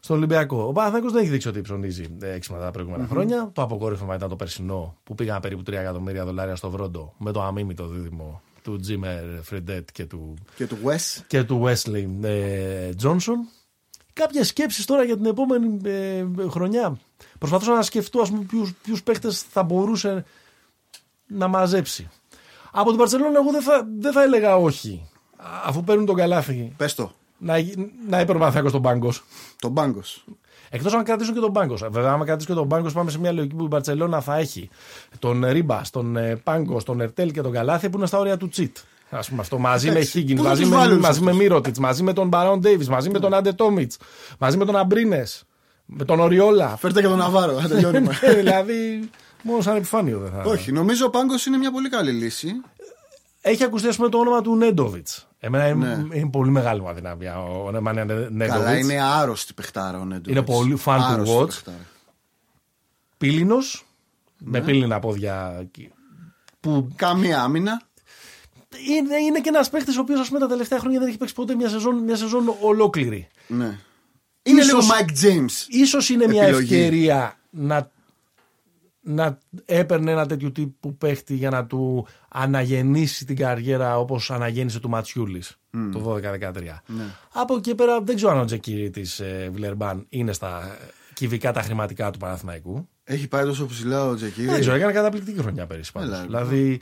στο Ολυμπιακό. Ο Παναθηναϊκός δεν έχει δείξει ότι ψωνίζει ε, έξυπνα τα προηγουμενα χρόνια. Το αποκόρυφωμα ήταν το περσινό που πήγαν περίπου 3 εκατομμύρια δολάρια στο Βρόντο με το αμήμητο δίδυμο του Τζίμερ Φρεντέτ και του, Και του Wes. και του Wesley ε, Johnson. Κάποιες σκέψεις τώρα για την επόμενη ε, χρονιά. Προσπαθούσα να σκεφτώ ας πούμε ποιους, ποιους παίχτες θα μπορούσε να μαζέψει. Από την Παρσελόνα εγώ δεν θα, δεν θα έλεγα όχι. Αφού παίρνουν τον καλάθι Πες το. Να, γι- να είπε ο Παναθηναϊκός τον Πάγκος. Τον Μπάγκο. Εκτός αν κρατήσουν και τον Πάγκος. Βέβαια, άμα κρατήσουν και τον Πάγκος, πάμε σε μια λογική που η Μπαρσελόνα θα έχει τον Ρίμπα, τον ε, Πάγκο, τον Ερτέλ και τον Καλάθι που είναι στα όρια του Τσίτ. Α πούμε αυτό. Μαζί με Εντάξει, Χίγκιν, πού θα μαζί, τους με, βάλουν μαζί με αυτούς; Μύρωτιτ, μαζί με τον Μπαρόν Ντέιβι, μαζί με τον Άντε Τόμιτ, μαζί με τον Αμπρίνε, με τον Οριόλα. Φέρτε και τον Ναβάρο. Θα τελειώνουμε. Ε, δηλαδή, μόνο σαν επιφάνειο δεν θα. Όχι, νομίζω ο Πάγκος είναι μια πολύ καλή λύση. Έχει ακουστεί, ας πούμε, το όνομα του Νέντοβιτς. Εμένα είναι, Ναι. είναι πολύ μεγάλη μου αδυναμία ο Νέμανια Νέντοβιτς. Καλά, είναι άρρωστη παιχτάρα ο Νέντοβιτς. Είναι πολύ fun to Άρρωστη watch. παιχτάρα. Πύλινο, Ναι. με πύλινα πόδια. Που Καμία άμυνα. είναι, είναι και ένας παίχτης ο οποίος τα τελευταία χρόνια δεν έχει παίξει ποτέ μια σεζόν, μια σεζόν ολόκληρη. Ναι. Είναι Ίσως- λίγο Mike James. Ίσως είναι μια Επιλογή. ευκαιρία να, να έπαιρνε ένα τέτοιο τύπου παίχτη για να του αναγεννήσει την καριέρα όπως αναγέννησε του Ματσιούλης το 12-13. Ναι. Από εκεί πέρα δεν ξέρω αν ο Τζεκίρι της ε, Βιλερμπάν είναι στα κυβικά τα χρηματικά του Παναθηναϊκού. Έχει πάει τόσο ψηλά ο Τζεκίρι. Δεν ξέρω, έκανε καταπληκτική χρονιά πέρυσι πάντως. Έλα, Δηλαδή,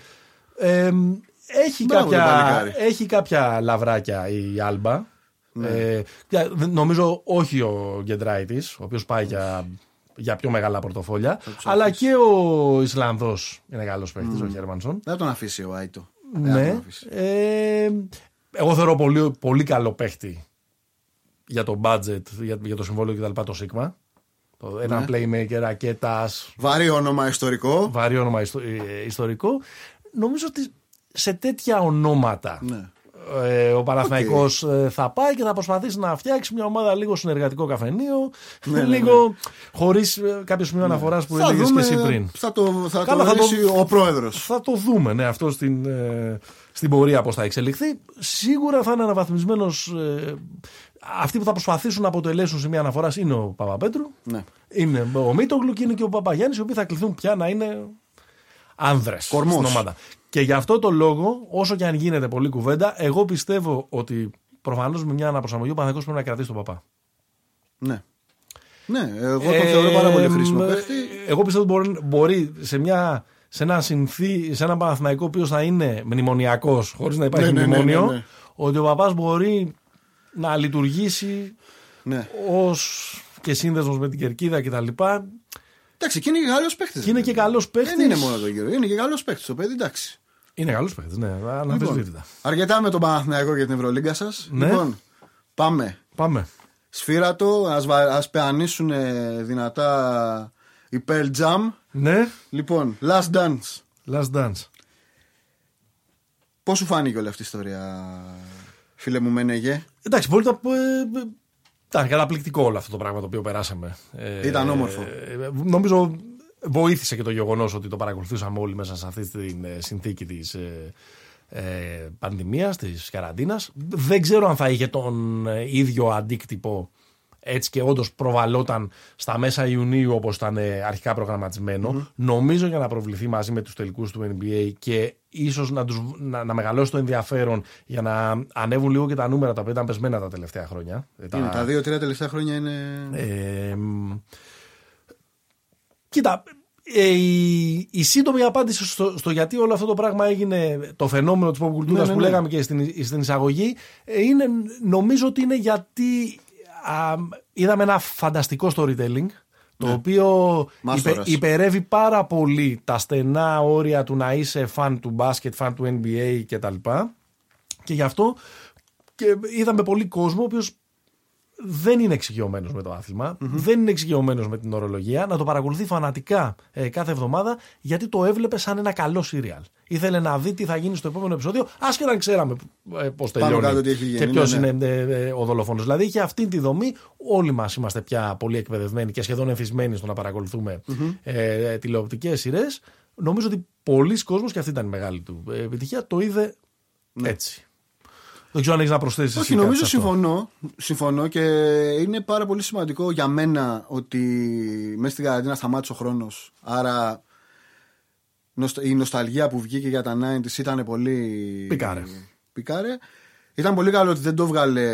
εμ, έχει, Μπράβο, το κάποια, παλικάρι. έχει κάποια λαβράκια η Άλμπα. Ναι. Ε, για- δεν- νομίζω όχι ο Γκεντράιτης, ο οποίος πάει για, για πιο μεγάλα πορτοφόλια. Αλλά και ο Ισλανδός είναι καλός παίχτης, ο Χέρμανσον. Δεν θα τον αφήσει ο Άιτο. Δεν θα Ναι. τον αφήσει. Ε, εγώ θεωρώ πολύ, πολύ καλό παίχτη για το budget, για, για το συμβόλαιο κτλ. Το Σίγμα. Το, ένα Ναι. playmaker, ρακέτας, Βαρύ όνομα ιστορικό. βαρύ όνομα ιστο- ε, ιστορικό. Νομίζω ότι σε τέτοια ονόματα Ναι. Ε, ο Παναθηναϊκός ε, θα πάει και θα προσπαθήσει να φτιάξει μια ομάδα λίγο συνεργατικό καφενείο, Ναι, ναι, λίγο χωρίς ε, κάποιο σημείο αναφοράς που Θα έλεγες και δούμε. εσύ πριν. Θα το, θα Καλά, το θα το- ορίσει ο πρόεδρος. Θα το δούμε, ναι, αυτό στην, ε, στην πορεία πώς θα εξελιχθεί. Σίγουρα θα είναι αναβαθμισμένος... Ε, αυτοί που θα προσπαθήσουν να αποτελέσουν σημεία αναφοράς είναι ο Παπαπέτρου, Ναι. είναι ο Μίτογλου και είναι και ο Παπαγιάννης, οι οποίοι θα κληθούν πια να είναι άνδρες Κορμός. στην ομάδα. Και γι' αυτό το λόγο, όσο και αν γίνεται πολλή κουβέντα, εγώ πιστεύω ότι προφανώς με μια αναπροσαρμογή ο Παναθηναϊκός πρέπει να κρατήσει τον Παπά. Ναι. Ναι, εγώ τον θεωρώ πάρα πολύ χρήσιμο Ε, παίχτη. Εγώ πιστεύω ότι μπορεί, μπορεί σε, μια, σε, ένα συνθή, σε ένα Παναθηναϊκό ο οποίος θα είναι μνημονιακός, χωρίς να υπάρχει Ναι, ναι, ναι, μνημόνιο, ναι, ναι. ότι ο παπάς μπορεί να λειτουργήσει Ναι. ως και σύνδεσμος με την κερκίδα κτλ. Εντάξει, και είναι και καλός παίχτης. Και είναι και καλός παίχτης. Δεν είναι μόνο το γύρο. Είναι και καλός παίχτης το παιδί, εντάξει. Είναι καλός παίχτη, ναι, αναμφισβήτητα. Αρκετά με τον Παναθηναϊκό και την Ευρωλίγκα σας. Ναι. Λοιπόν, πάμε. Πάμε. Σφύρατο, ας, βα... ας πεανίσουν ε, δυνατά η Pearl Jam. Ναι, Λοιπόν, Last Dance. last dance. Πώς σου φάνηκε όλη αυτή η ιστορία, φίλε μου Μένεγε; Εντάξει, μπορεί να. Ε, ε, ήταν καταπληκτικό όλο αυτό το πράγμα το οποίο περάσαμε. Ε, Ήταν όμορφο. ε, νομίζω βοήθησε και το γεγονός ότι το παρακολουθούσαμε όλοι μέσα σε αυτή τη ε, συνθήκη της ε, ε, πανδημίας, της καραντίνας. Δεν ξέρω αν θα είχε τον ε, ίδιο αντίκτυπο έτσι και όντως προβαλόταν στα μέσα Ιουνίου όπως ήταν ε, αρχικά προγραμματισμένο. Νομίζω για να προβληθεί μαζί με τους τελικούς του NBA και ίσως να, τους, να, να μεγαλώσει το ενδιαφέρον για να ανέβουν λίγο και τα νούμερα τα οποία ήταν πεσμένα τα τελευταία χρόνια. Ε, Είναι, τα δύο-τρία τελευταία χρόνια είναι. ε, μ, κοίτα, ε, η, η σύντομη απάντηση στο, στο γιατί όλο αυτό το πράγμα έγινε το φαινόμενο της pop κουλτούρας Ναι, ναι, που ναι. λέγαμε και στην, στην εισαγωγή ε, είναι, νομίζω ότι είναι γιατί α, είδαμε ένα φανταστικό storytelling Το οποίο Μάστορας. υπε, υπερεύει πάρα πολύ τα στενά όρια του να είσαι φαν του μπάσκετ, φαν του NBA κτλ. Και γι' αυτό και είδαμε πολύ κόσμο ο οποίος δεν είναι εξοικειωμένος με το αθλημα δεν είναι εξοικειωμένος με την ορολογία, να το παρακολουθεί φανατικά ε, κάθε εβδομάδα γιατί το έβλεπε σαν ένα καλό σύριαλ. Ήθελε να δει τι θα γίνει στο επόμενο επεισόδιο, άσχετα αν ξέραμε ε, πώς τελειώνει κάτω τι έχει γίνει, και ποιος ναι, ναι. είναι ε, ε, ο δολοφόνος. Δηλαδή είχε αυτή τη δομή. Όλοι μας είμαστε πια πολύ εκπαιδευμένοι και σχεδόν εθισμένοι στο να παρακολουθούμε ε, τηλεοπτικές σειρές. Νομίζω ότι πολλοί κόσμος και αυτή ήταν η μεγάλη του ε, επιτυχία, το είδε έτσι. Δεν ξέρω αν έχεις να προσθέσεις. Όχι, νομίζω συμφωνώ. Συμφωνώ και είναι πάρα πολύ σημαντικό για μένα ότι μέσα στην καραντίνα σταμάτησε ο χρόνος. Άρα νοστα- η νοσταλγία που βγήκε για τα 90s ήταν πολύ. Πικάρε. Πικάρε. Ήταν πολύ καλό ότι δεν το έβγαλε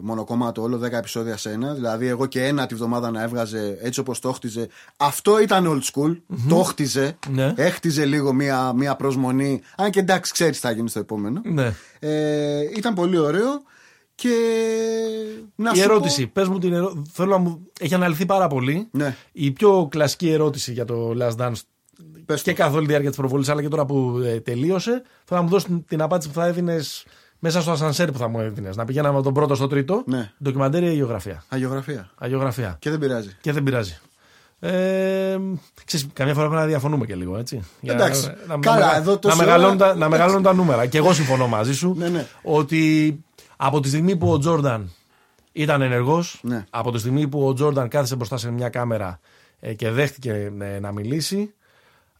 μονοκομμάτο όλο, 10 επεισόδια σε ένα. Δηλαδή, εγώ και ένα τη βδομάδα να έβγαζε έτσι όπως το χτιζε. Αυτό ήταν old school. Το χτιζε. Ναι. Έχτιζε λίγο μία, μία προσμονή. Αν και εντάξει, ξέρεις τι θα γίνει στο επόμενο. Ναι. Ε, ήταν πολύ ωραίο και να Η σου ερώτηση, πες μου την ερώτηση. Θέλω να μου. Έχει αναλυθεί πάρα πολύ. Ναι. Η πιο κλασική ερώτηση για το Last Dance Πες και το. καθ' όλη τη διάρκεια της προβολής, αλλά και τώρα που ε, τελείωσε. Θέλω να μου δώσεις την, την απάντηση που θα έδινες μέσα στο ασανσέρ που θα μου έδινες. Να πηγαίναμε από τον πρώτο στο τρίτο. Ναι. Ντοκιμαντέρ ή αγιογραφία; Αγιογραφία. Αγιογραφία. Και δεν πειράζει. Και δεν πειράζει. Ε, ξέρεις, καμιά φορά πρέπει να διαφωνούμε και λίγο, έτσι. Για Εντάξει. να, να, Καλά, να, εδώ να, τόση μεγαλώνουν ώρα- τα, να μεγαλώνουν τα νούμερα. Και εγώ συμφωνώ μαζί σου Ναι, ναι. ότι από τη στιγμή που ο Τζόρνταν ήταν ενεργός, Ναι. από τη στιγμή που ο Τζόρνταν κάθισε μπροστά σε μια κάμερα ε, και δέχτηκε ε, να μιλήσει,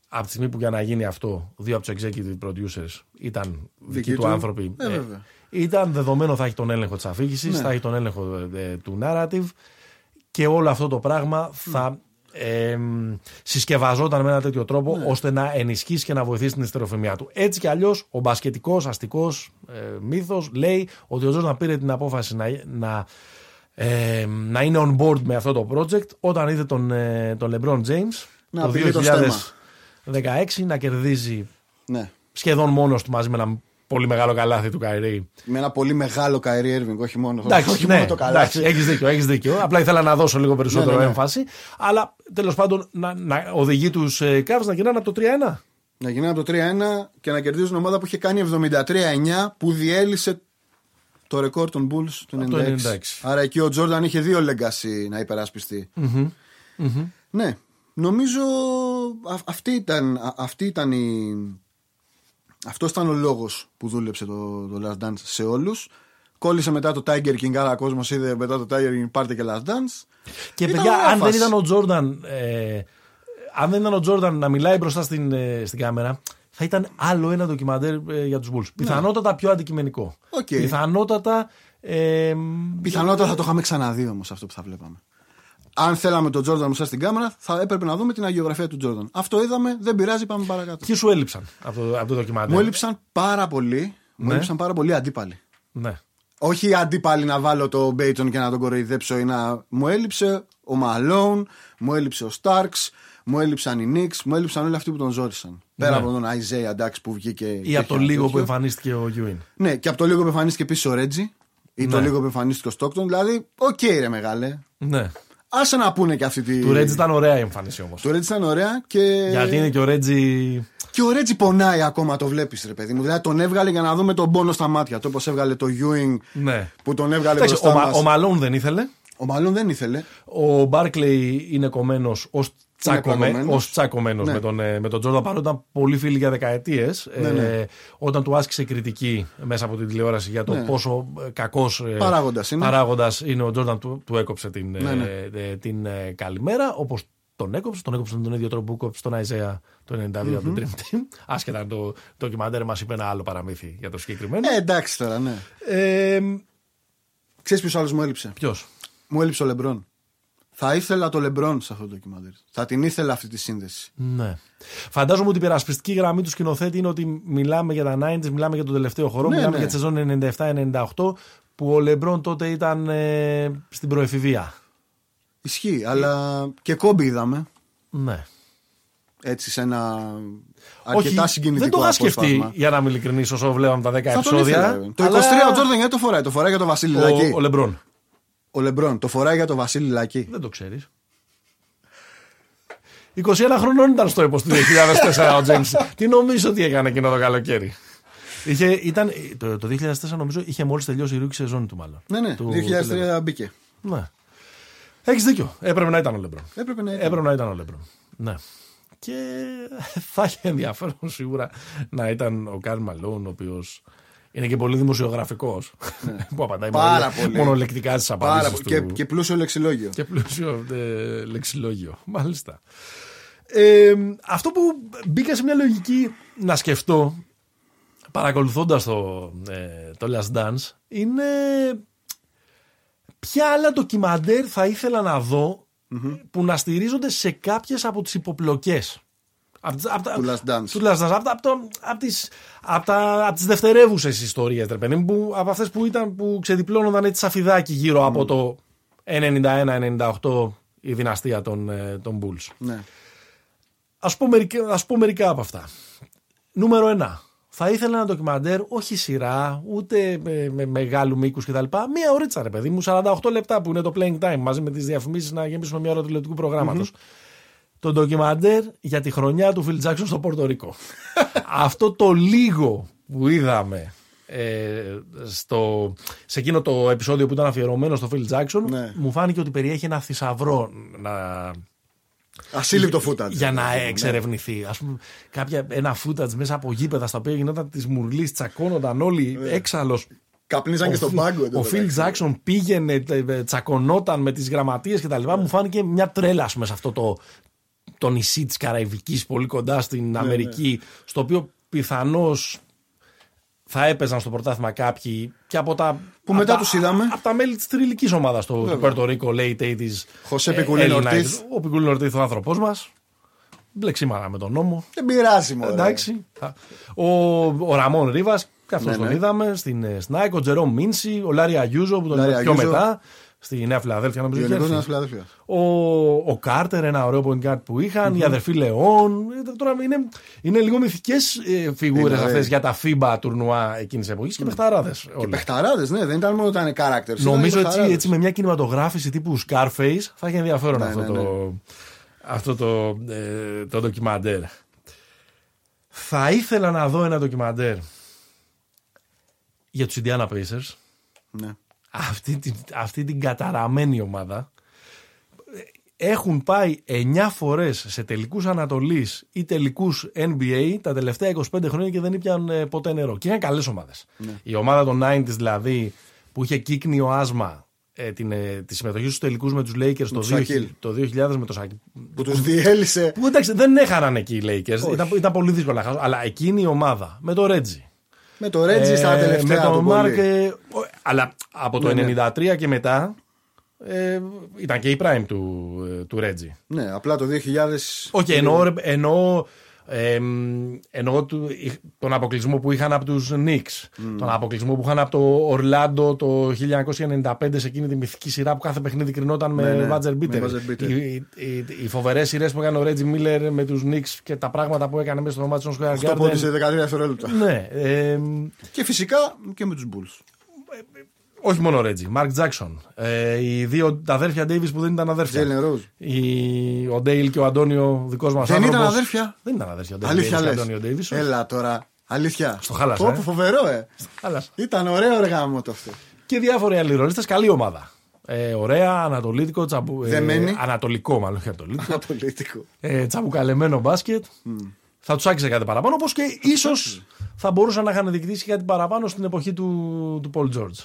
από τη στιγμή που για να γίνει αυτό, δύο από τους executive producers ήταν δικοί του, του. άνθρωποι. Ε, βέβαια. ήταν δεδομένο θα έχει τον έλεγχο της αφήγησης, Ναι. θα έχει τον έλεγχο ε, του narrative και όλο αυτό το πράγμα θα ε, συσκευαζόταν με ένα τέτοιο τρόπο ώστε να ενισχύσει και να βοηθήσει την ιστεροφημία του. Έτσι κι αλλιώς, ο μπασκετικός αστικός ε, μύθος λέει ότι ο Τζόρνταν πήρε την απόφαση να, να, ε, να είναι on board με αυτό το project όταν είδε τον, ε, τον LeBron James Να το απειλεί το 2016 να κερδίζει Ναι. σχεδόν μόνος του μαζί με ένα πολύ μεγάλο καλάθι του Καϊρή. Με ένα πολύ μεγάλο Καϊρή Έρβινγκ, όχι μόνο, Εντάξει, όχι ναι, μόνο το εντάξει, καλάθι. έχεις δίκιο, έχεις δίκιο. Απλά ήθελα να δώσω λίγο περισσότερο Ναι, ναι, ναι. έμφαση. Αλλά τέλος πάντων να, να οδηγεί τους ε, Cavs να γυρνάνε από το 3-1. Να γυρνάνε από το 3-1 και να κερδίζουν ομάδα που είχε κάνει 73-9 που διέλυσε το ρεκόρ των Bulls του 96. Από το 96. Άρα εκεί ο Τζόρνταν είχε δύο legacy να υπερασπιστει Ναι, νομίζω α- αυτή ήταν, α- αυτή ήταν η... αυτός ήταν ο λόγος που δούλεψε το, το Last Dance σε όλους. Κόλλησε μετά το Tiger King, άρα ο κόσμος είδε μετά το Tiger King πάρτε και Last Dance. Και Ήταν παιδιά, ωραία αν δεν φάση. ήταν ο Τζόρνταν. Ε, αν δεν ήταν ο Τζόρνταν να μιλάει μπροστά στην, ε, στην κάμερα, θα ήταν άλλο ένα ντοκιμαντέρ ε, για τους Bulls. Πιθανότατα πιο αντικειμενικό. Ναι. Οκ. Πιθανότατα. Ε, Πιθανότατα θα το είχαμε ξαναδεί όμως αυτό που θα βλέπαμε. Αν θέλαμε τον Τζόρνταν μπροστά στην κάμερα, θα έπρεπε να δούμε την αγιογραφία του Τζόρνταν. Αυτό είδαμε, δεν πειράζει, πάμε παρακάτω. Ποιοι σου έλειψαν από το, από το ντοκιμαντέρ. Μου έλειψαν πάρα πολύ. Μου Ναι. έλειψαν πάρα πολύ αντίπαλοι. Ναι. Όχι αντίπαλοι να βάλω τον Πέιτον και να τον κοροϊδέψω ή να. Μου έλειψε ο Μαλόν, μου έλειψε ο Στάρξ, μου έλειψαν οι Νίξ, μου έλειψαν όλοι αυτοί που τον ζόρισαν. Πέρα Ναι. από τον Αϊζέια εντάξει που βγήκε. Ή και από το είχε ένα λίγο που τέτοιο. εμφανίστηκε ο Γιούινγκ. Ναι, και από το λίγο που εμφανίστηκε επίσης ο Ρέτζι. Ή το Ναι. λίγο που εμφανίστηκε ο Στόκτον. Δηλαδή, οκ, ρε μεγάλε. Ναι. Άσε να πούνε και αυτή τη. Του Ρέτζι ήταν ωραία η εμφάνιση όμως. Του Ρέτζι ήταν ωραία και. Γιατί είναι και ο Ρέτζι. Και ο Ρέτζι πονάει ακόμα, το βλέπεις, ρε παιδί μου. Δηλαδή τον έβγαλε για να δούμε τον πόνο στα μάτια. Το όπω έβγαλε το Ewing Ναι. που τον έβγαλε Εντάξει, μπροστά ο, Μα- μας. ο Μαλόν δεν ήθελε. Ο Μαλόν δεν ήθελε. Ο Μπάρκλεϊ είναι κομμένος ως κομμένος. τσακωμένο Ναι. με τον, ε, με τον Τζόρνταν παρότι ήταν πολύ φίλοι για δεκαετίες. Ναι, ναι. όταν του άσκησε κριτική μέσα από την τηλεόραση για το Ναι. πόσο κακός Παράγοντας είναι. παράγοντας είναι ο Τζόρνταν, του, του έκοψε την, ε, Ναι, ναι. ε, την ε, καλημέρα. Όπως τον έκοψε, τον έκοψε με τον ίδιο τρόπο που έκοψε τον Αϊζέα το 92 από την Dream Team. Άσχετα αν το, το ντοκιμαντέρ μας είπε ένα άλλο παραμύθι για το συγκεκριμένο. Ε, εντάξει τώρα, ναι. Ε, Ξέρεις ποιος άλλος μου έλειψε; Ποιος; Μου έλειψε ο Λεμπρόν. Θα ήθελα το Λεμπρόν σε αυτό το ντοκιμαντέρ. Θα την ήθελα αυτή τη σύνδεση. Ναι. Φαντάζομαι ότι η περασπιστική γραμμή του σκηνοθέτη είναι ότι μιλάμε για τα 90s, μιλάμε για τον τελευταίο χώρο, Ναι, μιλάμε ναι. για τη σεζόν 97-98 που ο Λεμπρόν τότε ήταν ε, στην προεφηβεία. Ισχύει, αλλά και κόμπι είδαμε. Ναι. Έτσι σε ένα αρκετά συγκινητικό δεν το είχα σκεφτεί απόσπασμα. για να είμαι ειλικρινής όσο βλέπαμε τα 10 Θα τον επεισόδια. ήθελα, βέβαια. Το 23 αλλά ο Τζόρνταν γιατί το φοράει; Το φοράει για το Βασίλη Λακή. ο, ο Λεμπρόν. Ο Λεμπρόν το φοράει για το Βασίλη Λακή. Δεν το ξέρεις. 21 χρονών ήταν στο έπο του 2004 ο Τζέιμς. Τι νομίζω ότι έκανε εκείνο το καλοκαίρι. Είχε, ήταν, το, το 2004 νομίζω είχε μόλις τελειώσει η rookie σεζόν του μάλλον. Ναι, ναι, Του- 2003 μπήκε. Ναι. Έχεις δίκιο. Έπρεπε να ήταν ο Λεμπρόν. Έπρεπε να ήταν. Έπρεπε να ήταν ο Λεμπρόν. Ναι. Και θα είχε ενδιαφέρον σίγουρα να ήταν ο Καρl Μαλόν, ο οποίος είναι και πολύ δημοσιογραφικός. που απαντάει Ναι. Πάρα μονο- πολύ. μονολεκτικά στις Πάρα απαντήσεις πολύ. του. Και, και πλούσιο λεξιλόγιο. Και πλούσιο ε, λεξιλόγιο. Μάλιστα. Ε, αυτό που μπήκα σε μια λογική να σκεφτώ παρακολουθώντας το, ε, το Last Dance είναι ποια άλλα ντοκιμαντέρ θα ήθελα να δω που να στηρίζονται σε κάποιες από τις υποπλοκές. Απ' τις- απ' τα- Του Last Dance. Του Last Dance. Από, από, το- από τις, από, τα, από τις δευτερεύουσες ιστορίες, ρε παιδί μου, που, από αυτές που, ήταν, που ξεδιπλώνονταν έτσι σαφιδάκι γύρω από το 91-98 η δυναστεία των, ε, των Bulls. Ναι. Ας πω, μερικά, ας πω μερικά από αυτά. Νούμερο 1. Θα ήθελα ένα ντοκιμαντέρ, όχι σειρά, ούτε με, με μεγάλου μήκους κτλ. Μία ωρίτσα, ρε παιδί μου, 48 λεπτά που είναι το playing time μαζί με τις διαφημίσεις να γεμίσουμε μια ώρα του τηλεοπτικού προγράμματος. Το ντοκιμαντέρ για τη χρονιά του Phil Jackson στο Πόρτο Ρίκο. Αυτό το λίγο που είδαμε ε, στο, σε εκείνο το επεισόδιο που ήταν αφιερωμένο στο Phil Jackson Ναι. μου φάνηκε ότι περιέχει ένα θησαυρό να, Ασύλληπτο footage. για να Ναι. εξερευνηθεί. Ας πούμε, κάποια, ένα footage μέσα από γήπεδα στα οποία γινόταν της μουρλής, τσακώνονταν όλοι έξαλλος. Καπνίζαν και στον πάγκο. Ο Φιλ Τζάξον πήγαινε, ε, τσακωνόταν με τις γραμματείες κτλ. Μου φάνηκε μια τρέλα ας πούμε, σε αυτό το, το νησί της Καραϊβικής, πολύ κοντά στην Ναι, Αμερική, στο οποίο πιθανώς θα έπαιζαν στο πρωτάθλημα κάποιοι και από τα. Που από μετά τα- τους είδαμε. Από τα μέλη της τριλική ομάδας στο Περτορίκο, late 80s. Χωσέ ε, Πικουλίν Έλληνα Ορτίθ. είδος. Ο Πικουλίν Ορτίθ, ο άνθρωπός μας. Μπλεξίματα με τον νόμο. Δεν πειράζει μόνο. Εντάξει. Ο, ο Ραμόν Ρίβας, και αυτός Ναι, τον ναι. είδαμε στην ε, Σνάικ, ο Τζερόμ Μίνσι, ο Λάρι Αγιούζο που τον Λάρι είδαμε πιο Αγιούζο. μετά. Στη Νέα Φιλαδέλφια νομίζω. είχε Ιωνικό έρθει. ένα Φιλαδέλφια. Ο, ο Κάρτερ, ένα ωραίο point guard που είχαν, η αδερφή Λεόν. Ε, Τώρα είναι, είναι λίγο μυθικές ε, φιγούρες Είναι, αυτές ε. για τα FIBA τουρνουά εκείνης της εποχής και παιχταράδες. Και παιχταράδες, ναι, δεν ήταν μόνο τα characters. Νομίζω ήταν έτσι, παιχταράδες. έτσι με μια κινηματογράφηση τύπου Scarface θα έχει ενδιαφέρον Ναι, αυτό, ναι, Το, αυτό το, ε, το ντοκιμαντέρ. Θα ήθελα να δω ένα ντοκιμαντέρ για τους Indiana Pacers. Ναι. Αυτή, την- αυτή την καταραμένη ομάδα. Έχουν πάει 9 φορές σε τελικούς Ανατολής ή τελικούς NBA τα τελευταία 25 χρόνια και δεν ήπιαν ε, ποτέ νερό. Και είναι καλές ομάδες. Ναι. Η ομάδα των 90s δηλαδή που είχε κύκνιο άσμα ε, την, ε, τη συμμετοχή στους τελικούς με τους Lakers το, τους 2000, Shaquille. το 2000 με το Σακ. Που τους διέλυσε. Που εντάξει δεν έχαναν εκεί οι Lakers. Όχι. Ήταν, ήταν πολύ δύσκολο να χάσουν. Αλλά εκείνη η ομάδα με το Reggie. Με το Ρέτζι στα Ε, τελευταία με τον του Μάρκ. πολύ. ε, ο- αλλά από το Ναι, ναι. 93 και μετά ε, ήταν και η prime του, ε, του Ρέτζι. Ναι, απλά το 2000. Όχι, εννοώ, ρε, εννοώ, ε, εννοώ του, τον αποκλεισμό που είχαν από τους Knicks. Τον αποκλεισμό που είχαν από το Ορλάντο το 1995 σε εκείνη τη μυθική σειρά που κάθε παιχνίδι κρινόταν με Ναι, ναι, buzzer με beater. buzzer beater. Οι, οι, οι, οι φοβερές σειρές που έκανε ο Ρέτζι Μίλλερ με τους Knicks και τα πράγματα που έκανε μέσα στο Madison Square Αυτό Garden. πόντι σε 13 δευτερόλεπτα. Ναι, ε, Και φυσικά και με τους Bulls. Όχι μόνο ο Ρέτζι, Μαρκ Τζάξον. Ε, οι δύο τα αδέρφια Ντέιβι που δεν ήταν αδέρφια. Τζέιλεν Ρόζ. Η, ο Ντέιλ και ο Αντώνιο, δικός μας Δεν ήταν αδέρφια. Δεν ήταν αδέρφια. ο Ντέιλ Αλήθεια Ντέιβις και λες. ο Αντώνιο Ντέιβις. Έλα τώρα. Αλήθεια. Στο χάλασα, Πω, ε. πω, φοβερό, ε. Αλλά- Ήταν ωραίο εργάμο το αυτό. Και διάφοροι άλλοι ρολίστε. Καλή ομάδα. Ε, ωραία, ανατολίτικο, τσαμπου, ε, Δεμένη. ανατολικό μάλλον, όχι ανατολίτικο. Απολύτικο. ε, τσαμπουκαλεμένο μπάσκετ. Θα τους άξιζε κάτι παραπάνω, όπως και ίσως θα μπορούσαν να είχαν διεκδικήσει κάτι παραπάνω στην εποχή του, του Paul George.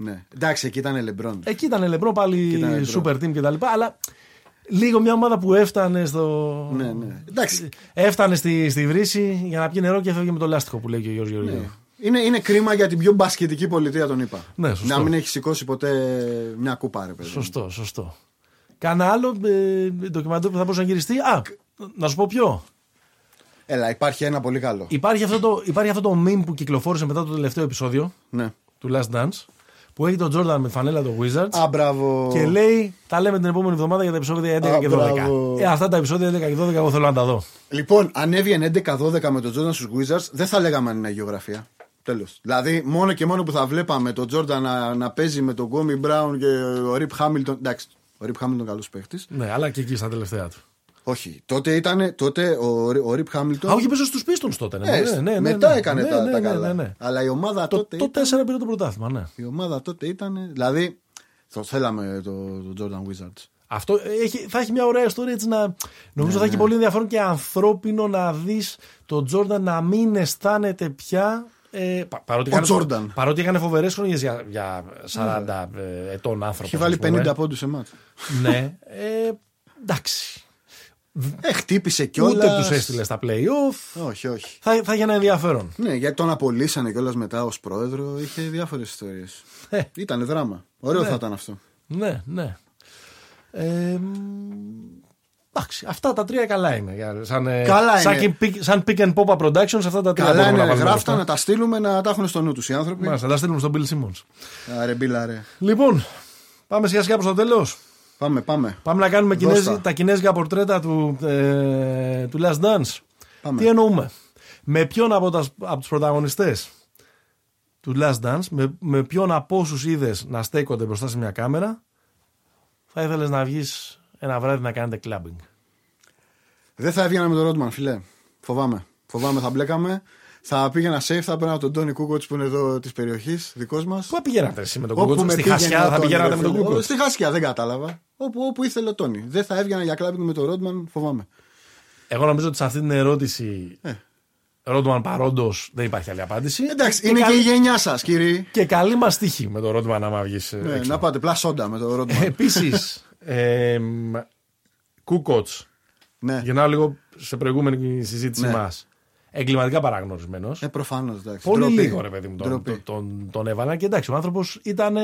Ναι. Εντάξει, εκεί ήταν Λεμπρόν. Εκεί ήταν λεμπρό πάλι ήταν LeBron. super team κτλ. Αλλά λίγο μια ομάδα που έφτανε στο. Ναι, ναι. Εντάξει. Έφτανε στη, στη βρύση για να πιει νερό και έφευγε με το λάστιχο που λέει και ο Γιώργος Γεωργίου. Ναι. Είναι, είναι κρίμα για την πιο μπασκετική πολιτεία, τον είπα. Ναι, σωστό. Να μην έχει σηκώσει ποτέ μια κούπα, ρε παιδί. Σωστό, σωστό. Κάνα άλλο ε, ντοκιμαντέρ που θα μπορούσε να γυριστεί; Α, να σου πω ποιο. Έλα, υπάρχει ένα πολύ καλό. Υπάρχει αυτό, το, υπάρχει αυτό το meme που κυκλοφόρησε μετά το τελευταίο επεισόδιο Ναι. του Last Dance που έχει τον Jordan με φανέλα των Wizards Α, μπράβο. και λέει τα λέμε την επόμενη εβδομάδα για τα επεισόδια 11 Α, και 12. μπράβο. Ε, αυτά τα επεισόδια 11 και 12 εγώ θέλω να τα δω. Λοιπόν, αν έβγαινε 11-12 με τον Jordan στους Wizards, δεν θα λέγαμε αν είναι γεωγραφία. Τέλος. Δηλαδή, μόνο και μόνο που θα βλέπαμε τον Jordan να, να παίζει με τον Γκόμι Μπράουν και ο Ρίπ Χάμιλτον. Εντάξει, ο Ρίπ Χάμιλτον καλός παίχτης. Ναι, αλλά και εκεί στα τελευταία του. Όχι. Τότε ήταν. Τότε ο, ο Ριπ Χάμιλτον. Α, όχι, πίσω στους πίστων τότε. Ναι, Ε, ναι, ναι, ναι, μετά ναι. έκανε Ναι, τα, ναι, τα ναι, καλά. ναι, ναι. Αλλά η ομάδα Το, τότε. το ήταν- 4 πήρε το πρωτάθλημα, ναι. Η ομάδα τότε ήταν. Δηλαδή. Το θέλαμε το, το Jordan Wizards. Αυτό έχει, θα έχει μια ωραία ιστορία έτσι να. Νομίζω Ναι, θα έχει πολύ ενδιαφέρον και ανθρώπινο να δεις τον Τζόρνταν να μην αισθάνεται πια. Ε, πα- παρότι, Ο έκανε, Τζόρνταν. παρότι έκανε φοβερές χρονιές για, για 40 ε, ετών άνθρωπο. Έχει βάλει 50 πόντους σε μάτς. Ναι. Ε, εντάξει. Ε, χτύπησε κιόλας. Ούτε τους έστειλε στα playoff. Όχι, όχι. Θα, θα είχε ένα ενδιαφέρον. Ναι, γιατί τον απολύσανε κιόλας μετά ως πρόεδρο. Είχε διάφορες ιστορίες. Ε. Ήταν δράμα. Ωραίο Ναι. θα ήταν αυτό. Ναι, ναι. Ε, μ, εντάξει, αυτά τα τρία καλά είναι. για- Σαν, ε, Καλά σαν, είναι. pick- σαν pick and pop productions, αυτά τα τρία Καλά μπορούμε είναι, να ρε, βάλουμε γράφτα μπροστά. να τα στείλουμε να τα έχουν στο νου τους οι άνθρωποι. Μάλιστα, θα τα στείλουμε στον Bill Simmons. Άρε, μπίλα, ρε. Λοιπόν, πάμε σιγά σιγά προς το τέλος. Πάμε, πάμε. Πάμε να κάνουμε Δώσ' κινέζι, τα. τα κινέζικα πορτρέτα του, ε, του Last Dance. Πάμε. Τι εννοούμε; Με ποιον από, τα, από τους πρωταγωνιστές του Last Dance, με, με ποιον από όσους είδες να στέκονται μπροστά σε μια κάμερα, θα ήθελες να βγεις ένα βράδυ να κάνετε clubbing; Δεν θα έβγαινα με τον Ρόντμαν, φιλέ. Φοβάμαι. Φοβάμαι θα μπλέκαμε. Θα πήγαινα safe, θα έπαιρνα τον Τόνι Κούκοτς που είναι εδώ της περιοχής, δικός μας. Πού πηγαίνατε εσύ με τον Όπου Κούκοτς, με στη πήγαινε Χασιά ο θα Τόνι, πηγαίνατε ρε με τον φίλε. Κούκοτς; Στη Χασιά, δεν κατάλαβα. Όπου, όπου ήθελε ο Τόνι. Δεν θα έβγαινα για κλάμπινγκ με τον Ρόντμαν, φοβάμαι. Εγώ νομίζω ότι σε αυτή την ερώτηση Ε. Ρόντμαν παρόντος δεν υπάρχει άλλη απάντηση. Εντάξει, είναι και η γενιά σας, κύριε. Και καλή μας τύχη με τον Ρόντμαν άμα βγεις. Ναι, να πάτε πλάσοντα με τον Ρόντμαν. Επίσης, ε, Κούκοτς, ναι, γυρνάω λίγο σε προηγούμενη συζήτηση Ναι. μας. Εγκληματικά παραγνωρισμένος. ε, προφανώς. Πολύ Ντροπή. λίγο ρε παιδί μου τον, Ντροπή. τον, τον, τον έβαλαν και εντάξει ο άνθρωπος ήταν,